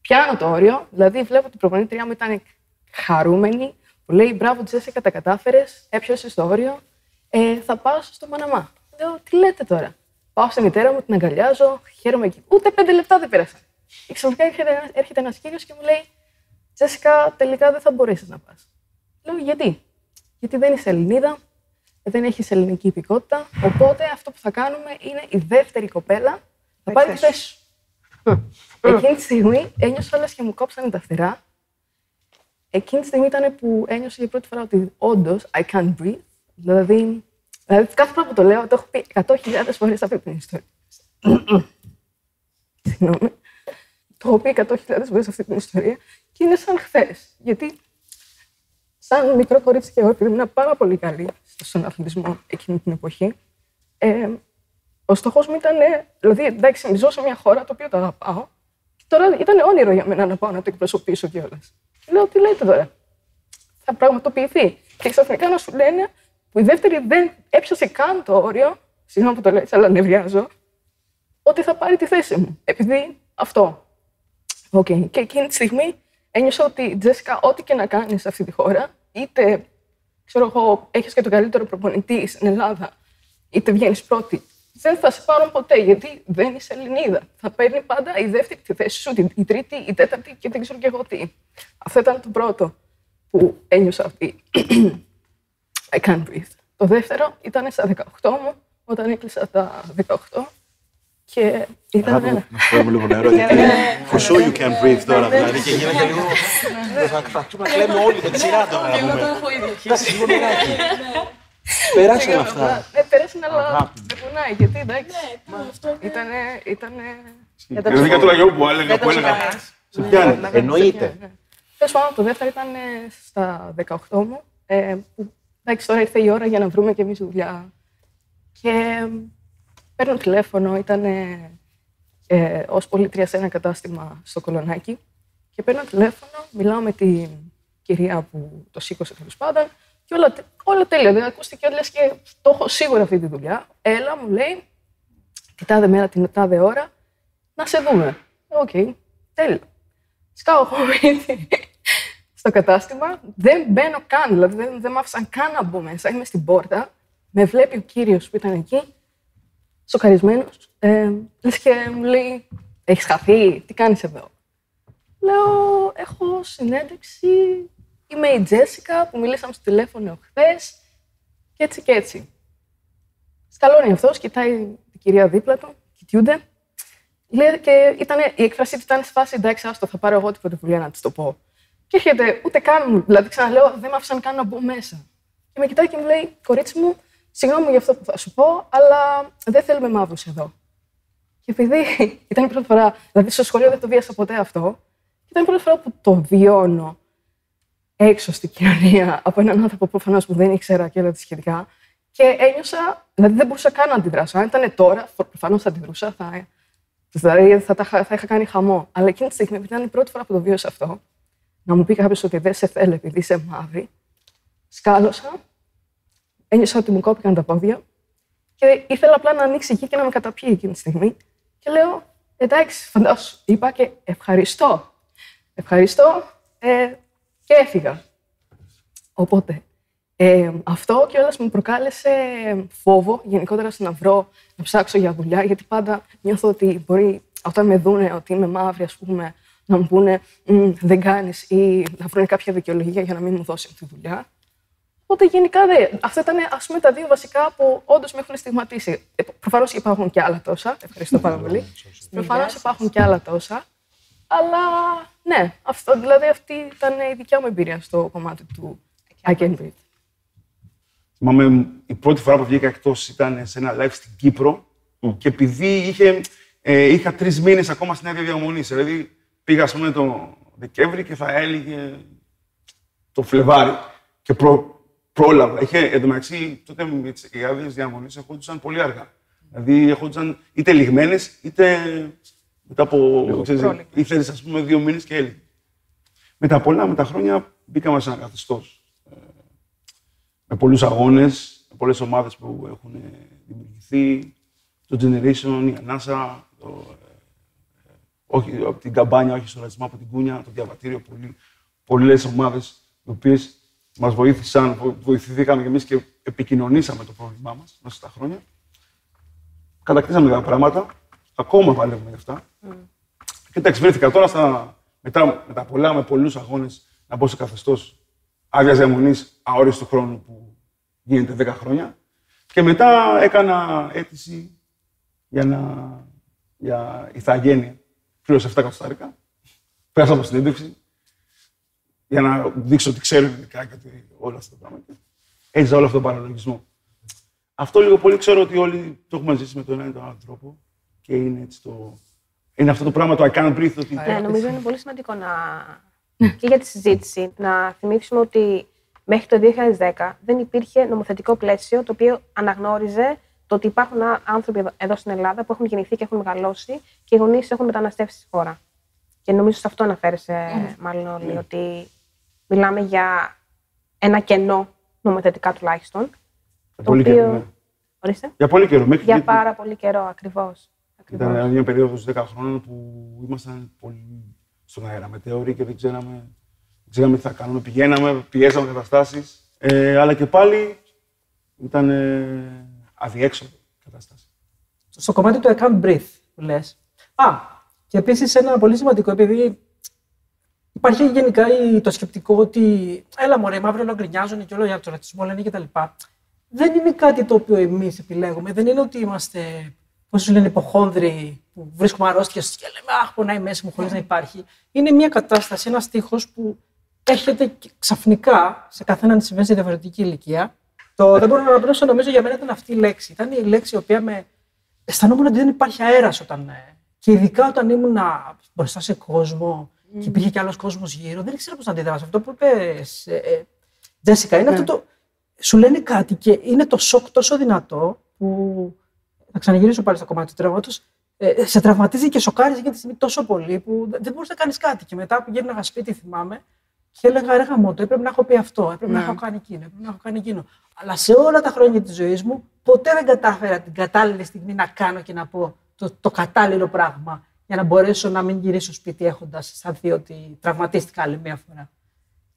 πιάνω το όριο, δηλαδή βλέπω ότι η προπονήτριά μου ήταν χαρούμενη, μου λέει, μπράβο Τζέσικα, τα κατάφερες, έπιασες το όριο, ε, θα πάω στο Μαναμά. Λέω, τι λέτε τώρα; Πάω στη μητέρα μου, την αγκαλιάζω, χαίρομαι εκεί. Ούτε πέντε λεπτά δεν πέρασαν. Και ξαφνικά έρχεται, έρχεται ένας κύριος και μου λέει: Τζέσικα, τελικά δεν θα μπορέσεις να πας. Λέω: Γιατί; Γιατί δεν είσαι Ελληνίδα, δεν έχεις ελληνική υπηκότητα. Οπότε αυτό που θα κάνουμε είναι η δεύτερη κοπέλα θα πάρει τη θέση σου. Εκείνη τη στιγμή ένιωσα όλε και μου κόψανε τα φτερά. Εκείνη τη στιγμή ήταν που ένιωσα για πρώτη φορά ότι όντως I can't breathe. Δηλαδή, δηλαδή κάθε φορά που το λέω, το έχω πει 100.000 φορές αυτή την ιστορία. Συγγνώμη. Το έχω πει 100.000 φορές αυτή την ιστορία και είναι σαν χθες. Γιατί, σαν μικρό κορίτσι και εγώ, επειδή ήμουν πάρα πολύ καλή στον αθλητισμό εκείνη την εποχή, ε, ο στόχος μου ήταν, δηλαδή, εντάξει, ζω σε μια χώρα το οποίο το αγαπάω. Και τώρα ήταν όνειρο για μένα να πάω να το εκπροσωπήσω κιόλας. Λέω, τι λέτε τώρα; Θα πραγματοποιηθεί. Και ξαφνικά να σου λένε που η δεύτερη δεν έπιασε καν το όριο, συγγνώμη που το λέει, αλλά νευριάζω, ότι θα πάρει τη θέση μου. Επειδή αυτό. Okay. Και εκείνη τη στιγμή ένιωσα ότι, Τζέσικα, ό,τι και να κάνεις σε αυτή τη χώρα, είτε ξέρω εγώ, έχεις και τον καλύτερο προπονητή στην Ελλάδα, είτε βγαίνεις πρώτη, δεν θα σε πάρουν ποτέ γιατί δεν είσαι Ελληνίδα. Θα παίρνει πάντα η δεύτερη τη θέση σου, η τρίτη, η τέταρτη και δεν ξέρω και εγώ τι. Αυτό ήταν το πρώτο που ένιωσα αυτή. I can't breathe. Το δεύτερο ήταν στα 18 μου, όταν έκλεισα τα 18 και ήταν... Να φέρουμε λίγο νερό, γιατί for sure you can breathe τώρα, δηλαδή, και γίνεται λίγο... Θα αρχίσουμε να κλαίμε όλοι με τη σειρά τώρα, να πούμε. Κάτσε λίγο νεράκι. Περάσαν αυτά. Ναι, πέρασαν, αλλά δεν πονάει, γιατί εντάξει. Ήτανε... ήτανε... Δηλαδή για το λαγιό που έλεγα, που έλεγα. Σε πιάνει. Εννοείται. Τέλος πάντων, το δεύτερο ήταν στα 18 μου. Ε, που, εντάξει, τώρα ήρθε η ώρα για να βρούμε και εμείς δουλειά. Και παίρνω τηλέφωνο, ήταν ε, ως πωλήτρια σε ένα κατάστημα στο Κολωνάκι. Και παίρνω τηλέφωνο, μιλάω με την κυρία που το σήκωσε τέλος πάντων και όλα, όλα τέλεια. Δεν ακούστηκε, λες και το έχω σίγουρα αυτή τη δουλειά. Έλα, μου λέει, την τάδε μέρα, την τάδε ώρα, να σε δούμε. Οκ, okay, τέλειο. Σκάω εγώ στο κατάστημα, δεν μπαίνω καν, δηλαδή δεν, δεν μ' άφησαν καν να μπω μέσα. Είμαι στην πόρτα, με βλέπει ο κύριος που ήταν εκεί, σοκαρισμένος. Ε, λες και μου λέει, Έχεις χαθεί, τι κάνεις εδώ; Λέω, Έχω συνέντευξη Είμαι η Τζέσικα που μιλήσαμε στο τηλέφωνο χθες και έτσι και έτσι. Σκαλώνει αυτός, κοιτάει την κυρία δίπλα του, κοιτιούνται. Λέει και ήτανε, η έκφρασή του ήταν σε φάση εντάξει, άστο, θα πάρω εγώ την πρωτοβουλία να της το πω. Και έρχεται, ούτε καν, δηλαδή ξαναλέω, δεν με άφησαν καν να μπω μέσα. Και με κοιτάει και μου λέει, κορίτσι μου, συγγνώμη για αυτό που θα σου πω, αλλά δεν θέλουμε μαύρους εδώ. Και επειδή ήταν η πρώτη φορά, δηλαδή στο σχολείο δεν το βίασα ποτέ αυτό, ήταν η πρώτη φορά που το βιώνω έξω στην κοινωνία από έναν άνθρωπο προφανώς που δεν ήξερα και όλα τα σχετικά. Και ένιωσα, δηλαδή δεν μπορούσα καν να αντιδράσω. Αν ήταν τώρα, προφανώς θα αντιδρούσα, θα, δηλαδή θα, θα, θα είχα κάνει χαμό. Αλλά εκείνη τη στιγμή, επειδή ήταν η πρώτη φορά που το βίωσα αυτό, να μου πει κάποιος ότι δεν σε θέλει επειδή είσαι μαύρη, σκάλωσα, ένιωσα ότι μου κόπηκαν τα πόδια και ήθελα απλά να ανοίξει εκεί και να με καταπιεί εκείνη τη στιγμή. Και λέω, εντάξει, φαντάσου, είπα και ευχαριστώ. Ευχαριστώ. Ε, και έφυγα. Οπότε, ε, αυτό κιόλας μου προκάλεσε φόβο γενικότερα στο να βρω, να ψάξω για δουλειά, γιατί πάντα νιώθω ότι μπορεί όταν με δούνε ότι είμαι μαύρη, ας πούμε, να μου πούνε δεν κάνεις ή να βρουν κάποια δικαιολογία για να μην μου δώσει τη δουλειά. Οπότε γενικά δε, αυτά ήταν ας πούμε, τα δύο βασικά που όντως με έχουν στιγματίσει. Ε, Προφανώς υπάρχουν και άλλα τόσα. Ευχαριστώ πάρα πολύ. Προφανώς υπάρχουν και άλλα τόσα. Αλλά ναι, αυτό, δηλαδή αυτή ήταν η δικιά μου εμπειρία στο κομμάτι του I Can Breathe. Θυμάμαι η πρώτη φορά που βγήκα εκτός ήταν σε ένα live στην Κύπρο και επειδή είχε, ε, είχα τρεις μήνες ακόμα στην άδεια διαμονής. Δηλαδή πήγα, ας πούμε, το Δεκέμβρη και θα έλεγε το Φλεβάρι και προ, πρόλαβα. Είχε, εντωμεταξύ, τότε οι άδειες διαμονής ερχόντουσαν πολύ αργά. Δηλαδή ερχόντουσαν είτε λιγμένες είτε Μετά από, ξέρεις, ήθελες, ας πούμε, δύο μήνες και έλειπε. Μετά πολλά, με τα χρόνια, μπήκαμε σε ένα καθεστώς. Ε, με πολλούς αγώνες, με πολλές ομάδες που έχουν ε, δημιουργηθεί. Το Generation, η Ανάσα, το, ε, όχι, από την καμπάνια, όχι στο ρατσισμό, από την Κούνια, το διαβατήριο, πολύ, πολλές ομάδες, οι οποίες μας βοήθησαν, βοηθηθήκαμε και εμείς και επικοινωνήσαμε το πρόβλημά μας μέσα στα χρόνια. Κατακτήσαμε λίγα πράγματα, ακόμα παλεύουμε γι' αυτά. Mm. Και εντάξει, βρέθηκα τώρα στα, μετά, μετά πολλά, με πολλούς αγώνες, να μπω σε καθεστώς άδειας διαμονής αόριστου χρόνου που γίνεται 10 χρόνια. Και μετά έκανα αίτηση για, να, για ηθαγένεια. Πλήρωσα 7 εκατοστάρικα. Πέρασα από συνέντευξη για να δείξω ότι ξέρω ελληνικά και ότι όλα αυτά τα πράγματα. Έζησα όλο αυτόν τον παραλογισμό. Αυτό λίγο πολύ ξέρω ότι όλοι το έχουμε ζήσει με τον ένα ή τον άλλο τρόπο και είναι έτσι το. Είναι αυτό το πράγμα το I can't breathe. Ότι... Ναι, νομίζω είναι πολύ σημαντικό να. και για τη συζήτηση να θυμίσουμε ότι μέχρι το 2010 δεν υπήρχε νομοθετικό πλαίσιο το οποίο αναγνώριζε το ότι υπάρχουν άνθρωποι εδώ στην Ελλάδα που έχουν γεννηθεί και έχουν μεγαλώσει και οι γονείς έχουν μεταναστεύσει στη χώρα. Και νομίζω σε αυτό αναφέρεσαι μάλλον όλοι, ότι μιλάμε για ένα κενό νομοθετικά τουλάχιστον. πολύ οποίο... καιρό, ναι. Ορίστε. Για πολύ καιρό. Μέχρι για πάρα πολύ καιρό, ακριβώς. Ήταν μια περίοδος 10 χρόνων που ήμασταν πολύ στον αέρα μετέωροι και δεν ξέραμε, δεν ξέραμε τι θα κάνουμε. Πηγαίναμε, πιέζαμε καταστάσεις. Ε, αλλά και πάλι ήταν ε, αδιέξοδο κατάσταση. Στο κομμάτι του I can't breathe που λες. Α, και επίσης ένα πολύ σημαντικό, επειδή υπάρχει γενικά το σκεπτικό ότι έλα μωρέ, οι μαύροι όλα γκρινιάζουν και όλο για το ρατσισμό λένε κτλ. Δεν είναι κάτι το οποίο εμείς επιλέγουμε. Δεν είναι ότι είμαστε, πώς σου λένε, υποχόνδροι που βρίσκουμε αρρώστια και λέμε Αχ, πονάει μέσα μου χωρίς να υπάρχει. Είναι μια κατάσταση, ένας τείχο που έρχεται ξαφνικά σε καθέναν συμβαίνει σε διαφορετική ηλικία. Το δεν μπορώ να αναπνεύσω, νομίζω για μένα ήταν αυτή η λέξη. Ήταν η λέξη η οποία με. Αισθανόμουν ότι δεν υπάρχει αέρας όταν ε, και ειδικά όταν ήμουν μπροστά σε κόσμο mm. και υπήρχε κι άλλος κόσμος γύρω, δεν ήξερα πώς να αντιδράσω. Αυτό που είπες, ε, Τζέσικα, είναι αυτό ναι. το. Σου λένε κάτι και είναι το σοκ τόσο δυνατό που. Θα ξαναγυρίσω πάλι στο κομμάτι του τραυματό. Ε, σε τραυματίζει και σοκάρει για τη στιγμή τόσο πολύ που δεν μπορεί να κάνεις κάτι. Και μετά που γύρναγα σπίτι, θυμάμαι, και έλεγα ρε γαμώτο, έπρεπε να έχω πει αυτό, έπρεπε να ναι. έχω κάνει εκείνο, έπρεπε να έχω κάνει εκείνο. Αλλά σε όλα τα χρόνια της ζωής μου, ποτέ δεν κατάφερα την κατάλληλη στιγμή να κάνω και να πω το, το κατάλληλο πράγμα για να μπορέσω να μην γυρίσω σπίτι έχοντας αισθανθεί ότι τραυματίστηκα άλλη μία φορά.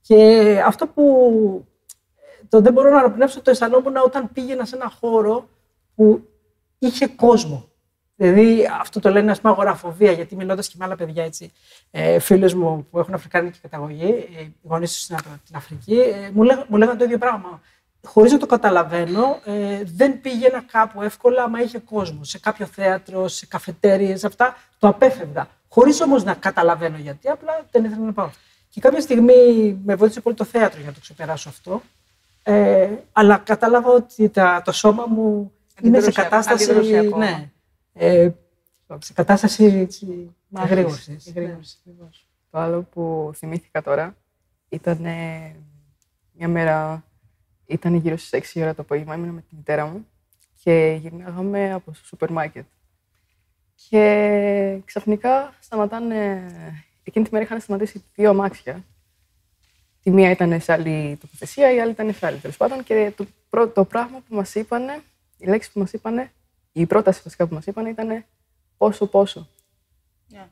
Και αυτό που το δεν μπορώ να αναπνεύσω το αισθανόμουν όταν πήγαινα σε ένα χώρο που είχε κόσμο. Δηλαδή, αυτό το λένε, ας πούμε, αγοραφοβία, γιατί μιλώντας και με άλλα παιδιά έτσι, ε, φίλου μου που έχουν αφρικανική καταγωγή, ε, γονείς τους στην Αφρική, ε, μου, λέγ, μου λέγανε το ίδιο πράγμα χωρίς να το καταλαβαίνω, ε, δεν πήγαινα κάπου εύκολα, άμα είχε κόσμο. Σε κάποιο θέατρο, σε καφετέριες, αυτά το απέφευγα. Χωρίς όμως να καταλαβαίνω γιατί, απλά δεν ήθελα να πάω. Και κάποια στιγμή με βοήθησε πολύ το θέατρο για να το ξεπεράσω αυτό. Ε, αλλά κατάλαβα ότι τα, το σώμα μου είναι σε κατάσταση. Ναι, ε, σε κατάσταση αγρήγορση. Ναι. Το άλλο που θυμήθηκα τώρα ήταν μια μέρα ήταν γύρω στις 6 ώρα το απόγευμα, ήμουν με τη μητέρα μου και γυρνάγαμε από το σούπερ μάρκετ. Και ξαφνικά σταματάνε, εκείνη τη μέρα είχαν σταματήσει δύο αμάξια. Τη μία ήταν σε άλλη τοποθεσία, η άλλη ήταν σε άλλη. Τέλος πάντων, και το, πρώτο πράγμα που μας είπανε, η λέξη που μας είπανε, η πρόταση βασικά που μας είπανε ήταν πόσο πόσο. Yeah.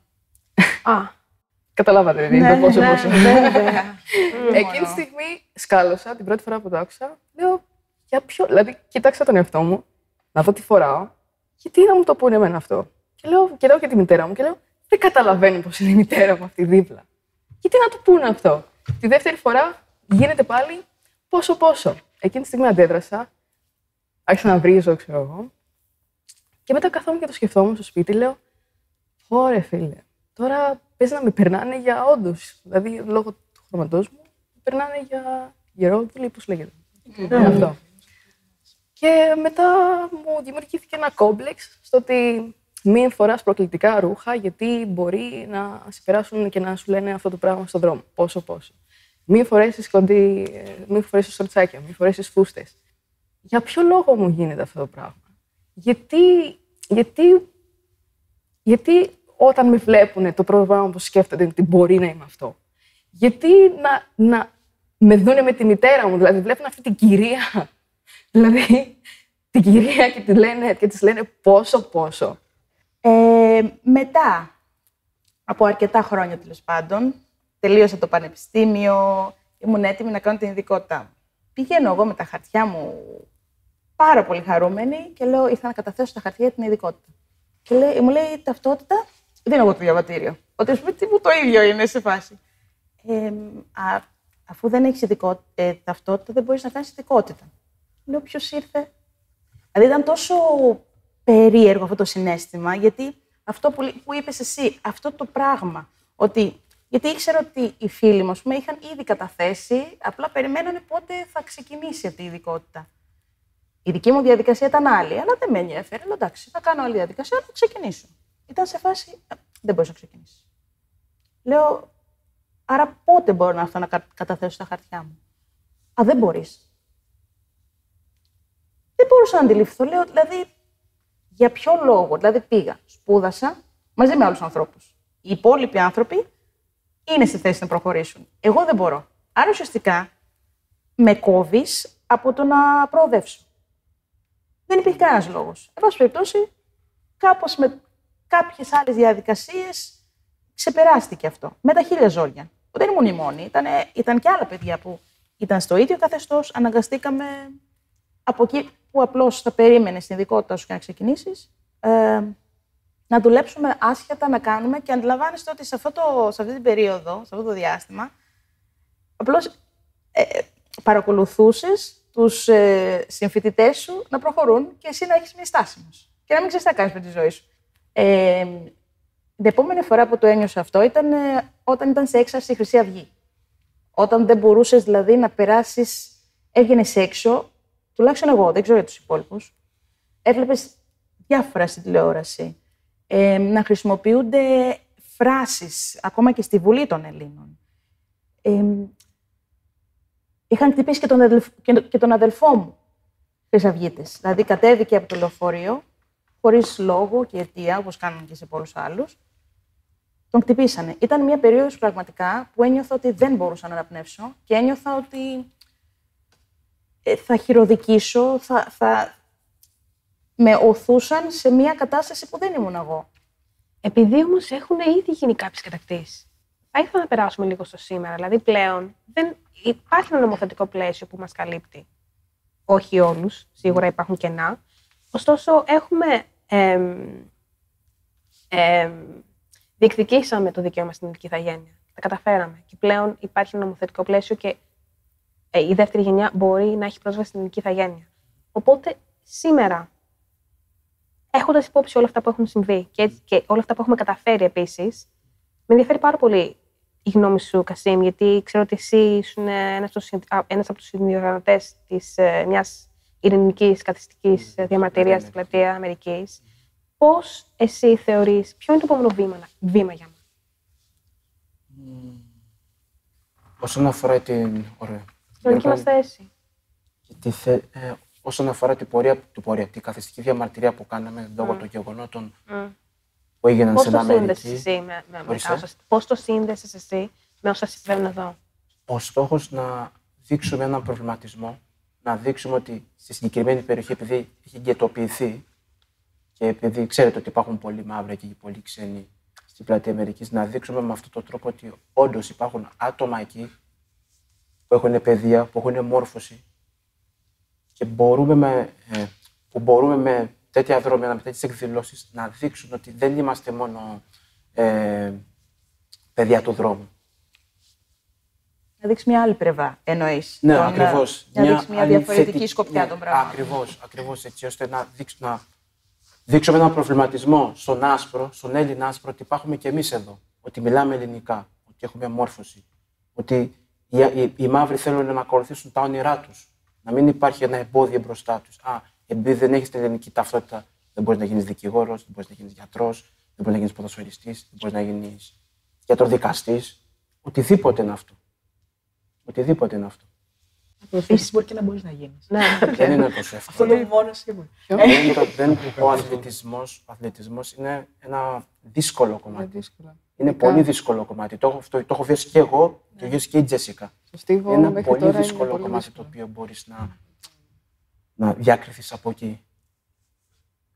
Α, Καταλάβατε, δεν είναι το πόσο πόσο. Εκείνη τη στιγμή σκάλωσα την πρώτη φορά που το άκουσα. Λέω, για ποιο. Δηλαδή, κοιτάξα τον εαυτό μου, να δω τι φοράω, και τι να μου το πούνε εμένα αυτό; Και λέω, κοιτάω και τη μητέρα μου και λέω, δεν καταλαβαίνει πώς είναι η μητέρα μου αυτή δίπλα. Και τι να του πούνε αυτό; Τη δεύτερη φορά γίνεται πάλι πόσο πόσο. Εκείνη τη στιγμή αντέδρασα, άρχισα να βρίζω, ξέρω εγώ. Και μετά καθόμουν και το σκεφτόμουν στο σπίτι, λέω, Ωρε φίλε, τώρα παίζει να με περνάνε για όντως. Δηλαδή, λόγω του χρώματός μου, με περνάνε για γερόδουλη, πώς λέγεται. Ναι. Αυτό. Και μετά μου δημιουργήθηκε ένα κόμπλεξ στο ότι μην φοράς προκλητικά ρούχα, γιατί μπορεί να σε περάσουν και να σου λένε αυτό το πράγμα στον δρόμο. Πόσο, πόσο. Μην φορέσεις κοντή, μην φορέσεις σορτσάκια, μην φορέσεις φούστες. Για ποιο λόγο μου γίνεται αυτό το πράγμα; Γιατί, γιατί, γιατί όταν με βλέπουν, το πρώτο πράγμα που σκέφτονται είναι ότι μπορεί να είμαι αυτό. Γιατί να, να με δούνε με τη μητέρα μου, δηλαδή βλέπουν αυτή την κυρία. δηλαδή την κυρία και, τη λένε, και της λένε πόσο πόσο. Ε, μετά, από αρκετά χρόνια τέλος πάντων, τελείωσα το πανεπιστήμιο, ήμουν έτοιμη να κάνω την ειδικότητά μου. Πηγαίνω εγώ με τα χαρτιά μου πάρα πολύ χαρούμενη και λέω: Ήρθα να καταθέσω τα χαρτιά για την ειδικότητα. Και λέει, μου λέει ταυτότητα, δίνω εγώ το διαβατήριο. Ότι σου πει μου το ίδιο είναι σε φάση. Ε, α, αφού δεν έχεις ε, ταυτότητα, δεν μπορείς να κάνεις ειδικότητα. Λέω: Ποιος ήρθε; Δηλαδή ήταν τόσο περίεργο αυτό το συνέστημα, γιατί αυτό που, που είπες εσύ, αυτό το πράγμα, ότι γιατί ήξερα ότι οι φίλοι μου πούμε, είχαν ήδη καταθέσει, απλά περιμένανε πότε θα ξεκινήσει αυτή η ειδικότητα. Η δική μου διαδικασία ήταν άλλη, αλλά δεν με ενδιαφέρει. Λέω εντάξει, θα κάνω άλλη διαδικασία, αλλά θα ξεκινήσω. Ήταν σε φάση, δεν μπορείς να ξεκινήσεις. Λέω, άρα πότε μπορώ να έρθω να καταθέσω τα χαρτιά μου; Α, δεν μπορείς. Δεν μπορούσα να αντιληφθώ. Λέω, δηλαδή, για ποιο λόγο. Δηλαδή, πήγα, σπούδασα μαζί με άλλους ανθρώπους. Οι υπόλοιποι άνθρωποι είναι στη θέση να προχωρήσουν. Εγώ δεν μπορώ. Άρα ουσιαστικά με κόβεις από το να προοδεύσω. Δεν υπήρχε κανένας λόγος. Εν πάση περιπτώσει, κάπως με κάποιες άλλες διαδικασίες ξεπεράστηκε αυτό. Με τα χίλια ζόρια. Δεν ήμουν η μόνη. Ήταν, ήταν και άλλα παιδιά που ήταν στο ίδιο καθεστώς. Αναγκαστήκαμε από εκεί που απλώς θα περίμενες στην ειδικότητα σου και να ξεκινήσεις, ε, να δουλέψουμε άσχετα, να κάνουμε και αντιλαμβάνεστε ότι σε, αυτό το, σε αυτή την περίοδο, σε αυτό το διάστημα, απλώς ε, παρακολουθούσες τους ε, συμφοιτητές σου να προχωρούν και εσύ να έχεις μια στάση και να μην ξέρεις τι θα κάνεις με τη ζωή σου. Ε, την επόμενη φορά που το ένιωσα αυτό ήταν ε, όταν ήταν σε έξαρση η Χρυσή Αυγή. Όταν δεν μπορούσες δηλαδή να περάσεις, έβγαινες έξω, τουλάχιστον εγώ, δεν ξέρω για τους υπόλοιπους, έβλεπες διάφορα στην τηλεόραση ε, να χρησιμοποιούνται φράσεις, ακόμα και στη Βουλή των Ελλήνων. Ε, είχαν χτυπήσει και τον, αδελφ, και τον αδελφό μου, Χρυσαυγίτες. Δηλαδή κατέβηκε από το λεωφορείο, χωρίς λόγο και αιτία, όπως κάνουν και σε πολλούς άλλους. Τον χτυπήσανε. Ήταν μια περίοδος πραγματικά που ένιωθα ότι δεν μπορούσα να αναπνεύσω και ένιωθα ότι ε, θα χειροδικήσω, θα, θα, με οθούσαν σε μια κατάσταση που δεν ήμουν εγώ. Επειδή όμως έχουν ήδη γίνει κάποιες κατακτήσεις, θα ήθελα να περάσουμε λίγο στο σήμερα. Δηλαδή, πλέον δεν υπάρχει ένα νομοθετικό πλαίσιο που μας καλύπτει. Όχι όλους, σίγουρα υπάρχουν κενά. Ωστόσο, έχουμε. Ε, διεκδικήσαμε το δικαίωμα στην ελληνική ηθαγένεια. Τα καταφέραμε. Και πλέον υπάρχει ένα νομοθετικό πλαίσιο και ε, η δεύτερη γενιά μπορεί να έχει πρόσβαση στην ελληνική ηθαγένεια. Οπότε, σήμερα έχοντας υπόψη όλα αυτά που έχουν συμβεί και, και όλα αυτά που έχουμε καταφέρει επίσης, με ενδιαφέρει πάρα πολύ η γνώμη σου, Κασίμ, γιατί ξέρω ότι εσύ ήσουν ένας από τους συνδιοργανωτές ε, μιας ειρηνικής καθιστικής διαμαρτυρίας στην πλατεία Αμερικής. Πώς εσύ θεωρείς, ποιο είναι το επόμενο βήμα, βήμα για μας; Όσον αφορά την. Ωραία. Την δική μα θέση. θε, ε, όσον αφορά την πορεία, την, πορεία, την καθιστική διαμαρτυρία που κάναμε λόγω των γεγονότων που έγιναν Πώς στην Αμερική. Εσύ με, με, με όσα, πώς το σύνδεσες εσύ με όσα συμβαίνουν εδώ; Ο στόχος να δείξουμε έναν προβληματισμό, να δείξουμε ότι στη συγκεκριμένη περιοχή, επειδή έχει γετοποιηθεί και επειδή ξέρετε ότι υπάρχουν πολλοί μαύροι και πολλοί ξένοι στην πλατεία Αμερικής, να δείξουμε με αυτόν τον τρόπο ότι όντως υπάρχουν άτομα εκεί που έχουν παιδεία, που έχουν μόρφωση, και μπορούμε με, ε, που μπορούμε με τέτοια δρόμια, με τέτοιες εκδηλώσεις να δείξουν ότι δεν είμαστε μόνο ε, παιδιά του δρόμου. Να δείξει μια άλλη πλευρά, εννοείς. Ναι, ακριβώς. Να δείξει μια διαφορετική σκοπιά ναι, των πραγμάτων. Ακριβώς, ακριβώς έτσι, ώστε να, δείξ, να δείξουμε έναν προβληματισμό στον άσπρο, στον Έλληνα άσπρο, ότι υπάρχουμε κι εμείς εδώ. Ότι μιλάμε ελληνικά, ότι έχουμε μόρφωση. Ότι οι, οι, οι μαύροι θέλουν να ακολουθήσουν τα όνειρά τους να μην υπάρχει ένα εμπόδιο μπροστά τους. Α, επειδή δεν έχεις την ελληνική ταυτότητα, δεν μπορείς να γίνεις δικηγόρος, δεν μπορείς να γίνεις γιατρός, δεν μπορείς να γίνεις ποδοσφαιριστής, δεν μπορείς να γίνεις γιατροδικαστής. Οτιδήποτε είναι αυτό. Οτιδήποτε είναι αυτό. Ποδοσφαιριστής μπορεί και να μπορείς να γίνεις. Ναι. Δεν είναι τόσο Αυτό εύκολο. είναι το μόνο σίγουρο. Δεν είναι το- δεν- Ο αθλητισμός, ο αθλητισμός είναι ένα δύσκολο Είναι κομμάτι. δύσκολο. Είναι Ειδικά πολύ δύσκολο κομμάτι. Το έχω, το, το έχω βιώσει και εγώ, το έχω βιώσει και η Τζέσικα. Στο στίβο Είναι ένα μέχρι πολύ τώρα είναι δύσκολο πολύ κομμάτι δύσκολο. το οποίο μπορείς να, να διακριθείς από εκεί.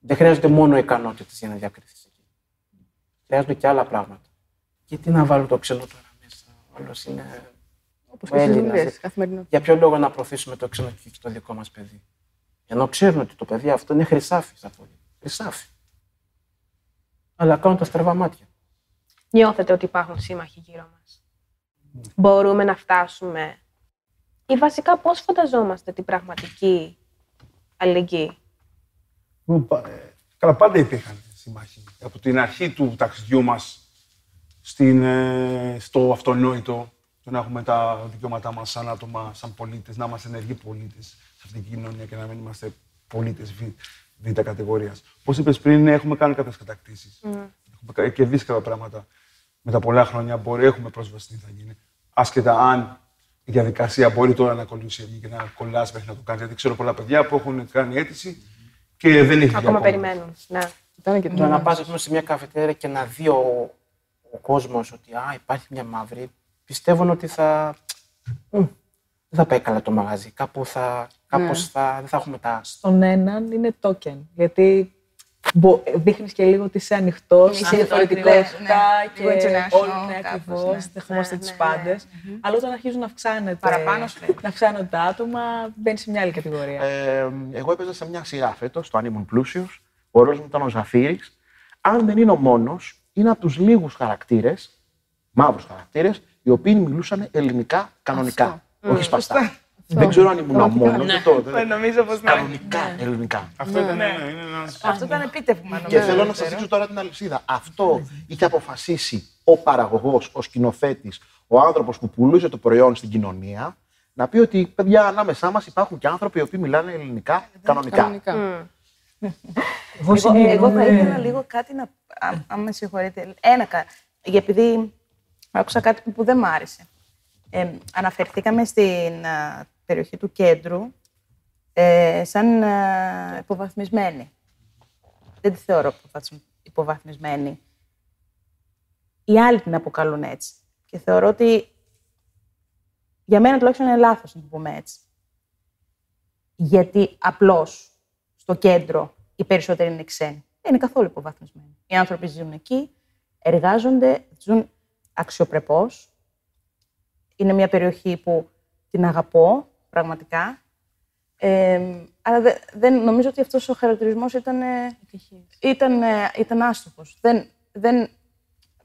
Δεν χρειάζονται μόνο ικανότητες για να διακριθείς εκεί. Χρειάζονται και άλλα πράγματα. Γιατί να βάλω το ξένο τώρα μέσα, όλος είναι. Όπως ο και στις Έλληνας. δουλειές, καθημερινά. Για ποιο λόγο να προωθήσουμε το ξένο και όχι το δικό μας παιδί; Ενώ ξέρουν ότι το παιδί αυτό είναι χρυσάφι στα πόδια. Χρυσάφι. Αλλά κάνουν τα στραβά μάτια. Νιώθετε ότι υπάρχουν σύμμαχοι γύρω μας; Μπορούμε να φτάσουμε; Ή βασικά πώς φανταζόμαστε την πραγματική αλληλεγγύη; Μου πα- ε, Καλά, πάντα υπήρχαν σύμμαχοι. Από την αρχή του ταξιδιού μας στο αυτονόητο, το να έχουμε τα δικαιώματά μας σαν άτομα, σαν πολίτες, να είμαστε ενεργοί πολίτες σε αυτήν την κοινωνία και να μην είμαστε πολίτες β' κατηγορίας. Όπως είπες πριν, έχουμε κάνει κάποιες κατακτήσεις. Έχουμε κα- κερδίσει κάποια πράγματα. Με τα πολλά χρόνια μπορεί, έχουμε πρόσβαση τι θα γίνει. Άσχετα αν η διαδικασία μπορεί τώρα να κολλήσει αργή και να κολλάσει μέχρι να το κάνεις. Γιατί ξέρω πολλά παιδιά που έχουν κάνει αίτηση και δεν έχει βγει Ακόμα ακόμα. περιμένουν. Ναι. Ήταν και Το να πας ας πούμε, σε μια καφετέρια και να δει ο, ο κόσμος ότι α, υπάρχει μια μαύρη, πιστεύουν ότι θα... μ, δεν θα πάει καλά το μαγαζί. Κάπου θα, κάπως θα, δεν θα έχουμε τα... Στον έναν είναι token. Γιατί δείχνεις και λίγο ότι είσαι ανοιχτός, Είσαι σε διαφορετικότητα ναι. και Λίγο international, όλοι είναι κάπως, ακριβώς. ναι. Δεχόμαστε Ναι, του ναι, πάντε. Αλλά όταν αρχίζουν να αυξάνεται. Παραπάνω σου λέει. Να αυξάνονται τα άτομα, μπαίνει σε μια άλλη κατηγορία. Ε, εγώ έπαιζα σε μια σειρά φέτος, το αν ήμουν πλούσιο. Ο ρόλος μου ήταν ο Ζαφύρης. Αν δεν είναι ο μόνος, είναι από τους λίγους χαρακτήρες, μαύρους χαρακτήρες, οι οποίοι μιλούσαν ελληνικά κανονικά. Όχι σπαστά. Δεν ξέρω αν ήμουν ο μόνος. Νομίζω πως ναι. Κανονικά ελληνικά. Αυτό ήταν ένα, είναι ένα. Αυτό ήταν επίτευγμα νομίζω. Και θέλω να σας δείξω τώρα την αλυσίδα. Αυτό είχε αποφασίσει ο παραγωγός, ο σκηνοθέτης, ο άνθρωπος που πουλούσε το προϊόν στην κοινωνία, να πει ότι παιδιά ανάμεσά μας υπάρχουν και άνθρωποι οι οποίοι μιλάνε ελληνικά κανονικά. Κανονικά. Εγώ Εγώ, εγώ συγκινούμαι. θα ήθελα λίγο κάτι να. αν- Αν με συγχωρείτε. Ένα κα- για επειδή άκουσα κάτι που δεν μ' άρεσε. Ε, αναφερθήκαμε στην α, περιοχή του κέντρου ε, σαν α, υποβαθμισμένη. Δεν τη θεωρώ υποβαθμ- υποβαθμισμένη. Οι άλλοι την αποκαλούν έτσι. Και θεωρώ ότι για μένα τουλάχιστον είναι λάθος να το πούμε έτσι. Γιατί απλώς στο κέντρο οι περισσότεροι είναι ξένοι. Δεν είναι καθόλου υποβαθμισμένοι. Οι άνθρωποι ζουν εκεί, εργάζονται, ζουν αξιοπρεπώς. Είναι μια περιοχή που την αγαπώ πραγματικά. Ε, αλλά δε- δεν, νομίζω ότι αυτός ο χαρακτηρισμός ήταν, ε, ήταν, ε, ήταν άστοχος. Δεν, δεν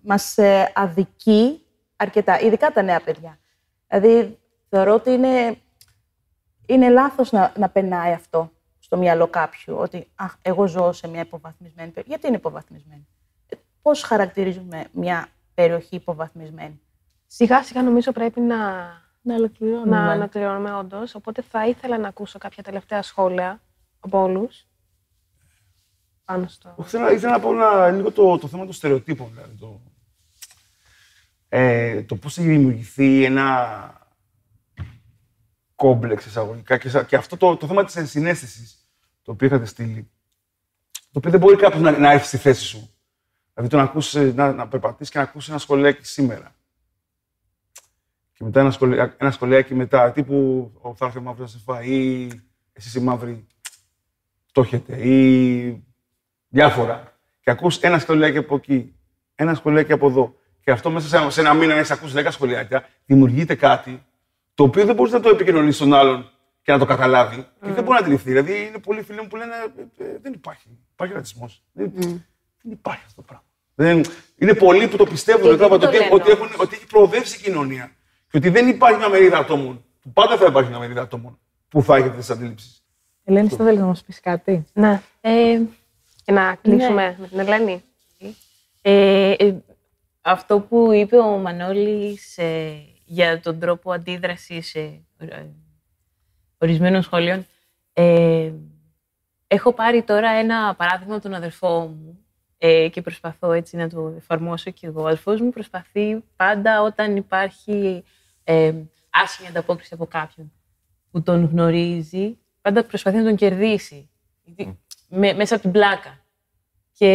μας ε, αδικεί αρκετά, ειδικά τα νέα παιδιά. Δηλαδή, θεωρώ ότι είναι, είναι λάθος να, να περνάει αυτό στο μυαλό κάποιου, ότι αχ, εγώ ζω σε μια υποβαθμισμένη περιοχή. Γιατί είναι υποβαθμισμένη; Ε, Πώς χαρακτηρίζουμε μια περιοχή υποβαθμισμένη. Σιγά σιγά νομίζω πρέπει να, Να ολοκληρώνουμε. να ανατριώνουμε όντως. Οπότε θα ήθελα να ακούσω κάποια τελευταία σχόλια από όλους. Πάνω στο. Ήθελα, ήθελα να πω ένα, λίγο το, το θέμα των στερεοτύπων. Δηλαδή, το, ε, το πώς έχει δημιουργηθεί ένα κόμπλεξ εισαγωγικά και, σα- και αυτό το, το θέμα της ενσυναίσθησης το οποίο είχατε στείλει. Το οποίο δεν μπορεί κάποιος να, να έρθει στη θέση σου. Δηλαδή το να, ακούσεις, να, να περπατήσεις και να ακούσεις ένα σχολιάκι σήμερα. Και μετά ένα, σχολια, ένα σχολιάκι μετά, τύπου ο θα έρθει ο μαύρος να σε φάει ή εσείς οι μαύροι φτώχετε ή διάφορα. Και ακούς ένα σχολιάκι από εκεί, ένα σχολιάκι από εδώ. Και αυτό μέσα σε ένα, σε ένα μήνα, να έχει ακούσει 10 σχολιάκια, δημιουργείται κάτι το οποίο δεν μπορείς να το επικοινωνήσεις στον άλλον και να το καταλάβει. Και δεν μπορεί να αντιληφθεί. Δηλαδή, είναι πολλοί φίλοι μου που λένε ε, ε, Δεν υπάρχει. Υπάρχει ρατσισμός. Δεν, δεν υπάρχει αυτό το πράγμα. Δεν, είναι πολλοί που το πιστεύουν Και τώρα, γιατί το ότι, λένε ότι, έχουν, όμως; ότι έχει προοδεύσει η κοινωνία. Και ότι δεν υπάρχει μια μερίδα ατόμων. Που πάντα θα υπάρχει μια μερίδα ατόμων που θα έχετε τις αντίληψεις. Ελένη, θα θέλει να μας πεις κάτι. Ναι. Ε, και να κλείσουμε με την Ελένη. Ε, ε, αυτό που είπε ο Μανώλης ε, για τον τρόπο αντίδρασης ε, ε, ορισμένων σχολείων. Ε, έχω πάρει τώρα ένα παράδειγμα από τον αδερφό μου ε, και προσπαθώ έτσι να το εφαρμόσω κι εγώ. Ο αδερφός μου προσπαθεί πάντα όταν υπάρχει ε, άσχημη ανταπόκριση από κάποιον. που τον γνωρίζει, πάντα προσπαθεί να τον κερδίσει. Γιατί- με- μέσα από την πλάκα. Και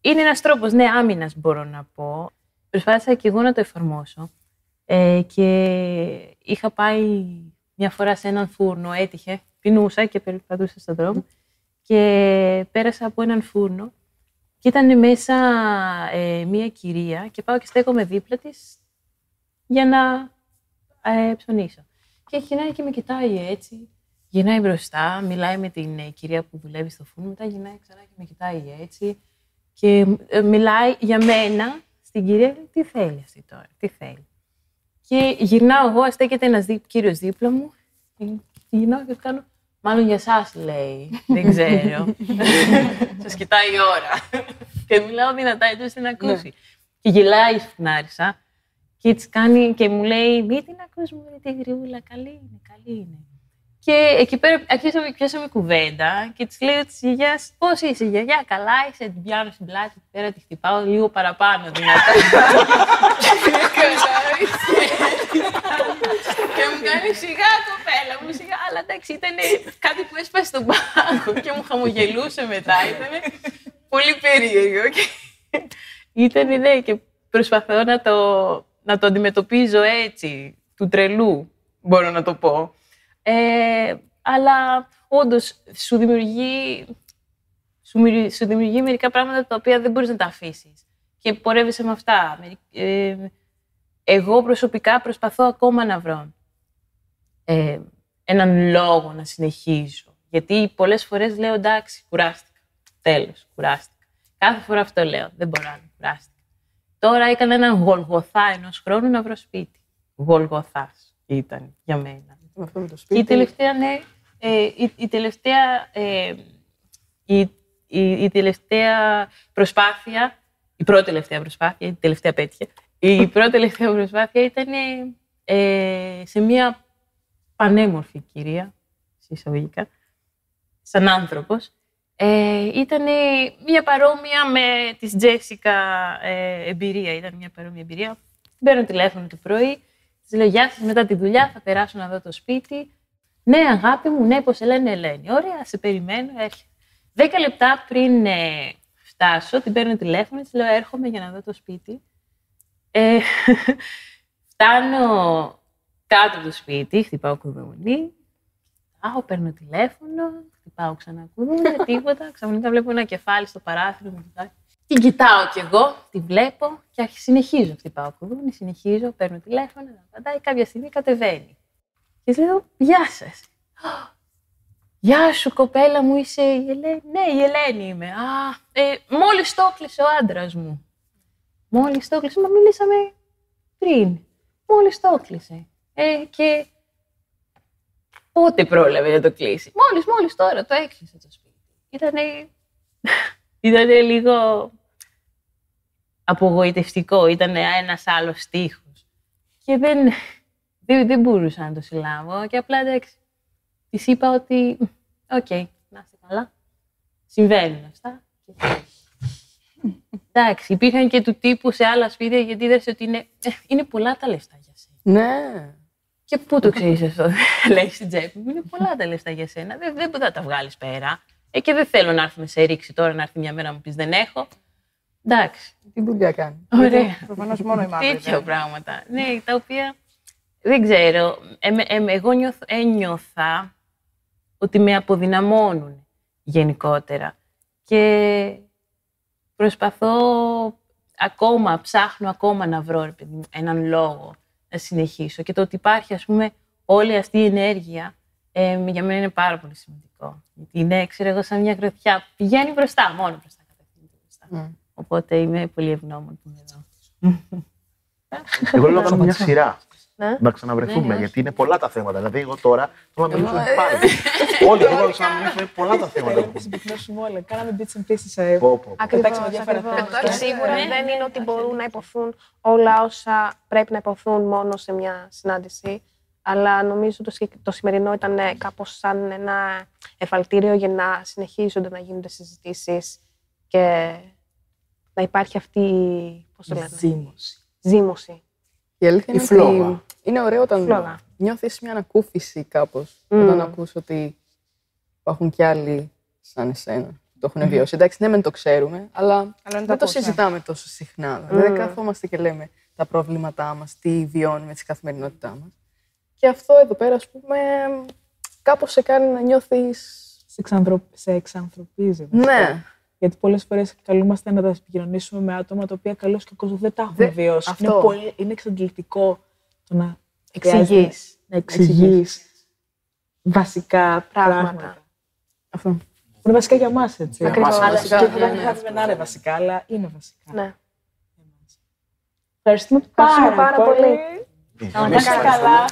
είναι ένας τρόπος, ναι, άμυνας μπορώ να πω. Προσπάθησα και εγώ να το εφαρμόσω. Ε, και είχα πάει μια φορά σε έναν φούρνο, έτυχε, πεινούσα και περπατούσα στον δρόμο και πέρασα από έναν φούρνο και ήταν μέσα ε, μία κυρία και πάω και στέκομαι δίπλα της για να ε, ψωνίσω. Και γυρνάει και με κοιτάει έτσι, γυρνάει μπροστά, μιλάει με την ε, κυρία που δουλεύει στο φούρνο, μετά γυρνάει ξανά και με κοιτάει έτσι και ε, μιλάει για μένα στην κυρία, λέει, τι θέλει αυτή τώρα, τι θέλει. Και γυρνάω εγώ, στέκεται ένας δί, κύριος δίπλα μου και γυρνάω και του κάνω, μάλλον για εσάς λέει, δεν ξέρω. Σας κοιτάει η ώρα. και μιλάω δυνατά έτσι ώστε να ακούσει. Και γελάει η σφουνάρισα και έτσι κάνει και μου λέει, μη την ακούς μου τη γριούλα, καλή είναι, καλή είναι. Και εκεί πέρα αρχίσαμε, πιάσαμε κουβέντα και της λέω της γιαγιάς, Πώς είσαι, γιαγιά, καλά είσαι. Την πιάνω στην πλάτη, εκεί πέρα τη χτυπάω λίγο παραπάνω δυνατά. και μου κάνει σιγά κοπέλα μου, σιγά. Αλλά εντάξει, ήταν κάτι που έσπασε στον πάγο και μου χαμογελούσε μετά. Ήταν πολύ περίεργο. Και... Ήταν, ναι, και προσπαθώ να το, να το αντιμετωπίζω έτσι, του τρελού, μπορώ να το πω. Ε, αλλά όντως σου δημιουργεί, σου, μυρι- σου δημιουργεί μερικά πράγματα τα οποία δεν μπορείς να τα αφήσεις. Και πορεύεσαι με αυτά. Μερι- Ε, εγώ προσωπικά προσπαθώ ακόμα να βρω ε, έναν λόγο να συνεχίζω. Γιατί πολλές φορές λέω εντάξει, κουράστηκα. Τέλος, κουράστηκα. Κάθε φορά αυτό λέω. Δεν μπορώ άλλο, κουράστηκα. Τώρα έκανα έναν γολγοθά ενός χρόνου να βρω σπίτι. Γολγοθάς ήταν για μένα. Με αυτό με το Και σπίτι. η τελευταία, ναι, ε, η, η τελευταία, ε, η, η, η τελευταία προσπάθεια, η πρώτη τελευταία προσπάθεια, η τελευταία πέτυχε, η πρώτη τελευταία προσπάθεια ήταν ε, σε μια πανέμορφη κυρία, σε εισαγωγικά, σαν άνθρωπος. Ε, ήταν μια παρόμοια με της Τζέσικα ε, εμπειρία. Ήταν μια παρόμοια εμπειρία. Την παίρνω τηλέφωνο το πρωί, της λέω Γεια σας, μετά τη δουλειά θα περάσω να δω το σπίτι. Ναι, αγάπη μου, ναι, πώς σε λένε Ελένη. Ωραία, σε περιμένω, έρχεται. Δέκα λεπτά πριν ε, φτάσω, την παίρνω τηλέφωνο, της λέω έρχομαι για να δω το σπίτι. Ε, φτάνω κάτω από το σπίτι, χτυπάω κουδούνι, κοιτάω, παίρνω τηλέφωνο, χτυπάω ξανά κουδούνι, τίποτα. Ξαφνικά βλέπω ένα κεφάλι στο παράθυρο, μου κοιτάει. Την κοιτάω κι εγώ, τη βλέπω και αρχι- συνεχίζω. Χτυπάω κουδούνι, συνεχίζω, παίρνω τηλέφωνο, να απαντάει. Κάποια στιγμή κατεβαίνει. Και της λέω, Γεια σας. Γεια σου, κοπέλα μου, είσαι η Ελένη. Ναι, η Ελένη είμαι. Α, ε, μόλις το έκλεισε ο άντρας μου. Μόλις το έκλεισε, μα μιλήσαμε πριν. Μόλις το έκλεισε. Ε, και πότε πρόλαβε να το κλείσει; Μόλις, μόλις τώρα το έκλεισε το σπίτι. Ήτανε, ήτανε λίγο απογοητευτικό. Ήταν ένας άλλος στίχος. Και δεν, δεν, δεν μπορούσα να το συλλάβω. Και απλά εντάξει, της είπα ότι, οκ, να είστε καλά. Συμβαίνουν αυτά. Και- Εντάξει, υπήρχαν και του τύπου σε άλλα σπίτια γιατί είδες ότι είναι, ε, είναι πολλά τα λεφτά για σένα. Ναι. Και πού το ξέρεις αυτό, λέει στην τσέπη μου. Είναι πολλά τα λεφτά για σένα. Δεν, δεν θα τα βγάλεις πέρα. Ε, και δεν θέλω να έρθουμε σε ρήξη τώρα να έρθει μια μέρα να μου πεις δεν έχω. Εντάξει. Τι δουλειά κάνει. Ωραία. Προφανώς μόνο η μαύρη. Τέτοια πράγματα. Ναι, τα οποία δεν ξέρω. Εμ- εμ- εγώ νιώθ, ένιωθα ότι με αποδυναμώνουν γενικότερα. Και προσπαθώ ακόμα, ψάχνω ακόμα να βρω ρε παιδί μου, έναν λόγο να συνεχίσω. Και το ότι υπάρχει, ας πούμε, όλη αυτή η ενέργεια, ε, για μένα είναι πάρα πολύ σημαντικό. Γιατί είναι, ξέρω εγώ, σαν μια γροθιά που πηγαίνει μπροστά, μόνο μπροστά κατευθύνεται μπροστά. Οπότε είμαι πολύ ευγνώμων που είμαι εδώ. Εγώ λέω να κάνουμε μια σειρά. Ναι. Να ξαναβρεθούμε, Ναι, γιατί είναι πολλά τα θέματα. Δηλαδή, εγώ τώρα θέλω να μιλήσουμε πάρα πολύ. Όλοι θέλω να ξαναμιλήσουμε πολλά τα θέματα. Πρέπει να συμπυκνώσουμε όλα. Κάναμε bits and pieces. ε, Πω, πω, πω. Ακριβώς, Πετάξαμε διάφορα ακριβώς. θέματα. Και σίγουρα Ναι. δεν είναι ότι μπορούν να υποθούν όλα όσα πρέπει να υποθούν μόνο σε μια συνάντηση. Αλλά νομίζω το, συγκεκ- το σημερινό ήταν ε, κάπως σαν ένα εφαλτήριο για να συνεχίζονται να γίνονται συζητήσεις και να υπάρχει αυτή η πώς το λένε, Ζήμωση. ζήμωση. Η αλήθεια Η είναι φλόγα. ότι είναι ωραίο όταν Φλόγα. νιώθεις μια ανακούφιση κάπως Μμμ. όταν ακούς ότι υπάρχουν κι άλλοι σαν εσένα που το έχουν βιώσει. Εντάξει, ναι, μεν το ξέρουμε, αλλά Αλλά δεν δεν το το ακούς, ε. συζητάμε τόσο συχνά. Δηλαδή, Μμ. δεν καθόμαστε και λέμε τα προβλήματά μας, τι βιώνουμε στη καθημερινότητά μας. Και αυτό εδώ πέρα, ας πούμε, κάπως σε κάνει να νιώθεις... Σε, εξανθρω... σε εξανθρωπίζεις. Ναι. Γιατί πολλές φορές καλούμαστε να τα επικοινωνήσουμε με άτομα τα οποία καλώς και κακώς δεν τα έχουν Δεν- βιώσει. αυτό. Είναι, πολύ... είναι εξαντλητικό το να Εξηγείς. χρειάζεται Να εξηγείς βασικά πράγματα. Πράγματα. Αυτό. Που είναι βασικά για μας, έτσι. Ακριβώς. Αλλά Βασικά, και ναι, δεν ναι, χρειάζεται να είναι βασικά, αλλά είναι βασικά. Ναι. Ευχαριστούμε Ευχαριστούμε πάρα, πάρα πολύ. Να Εμείς είστε ευχαριστούμε. καλά.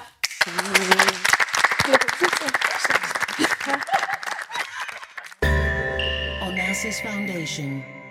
Foundation.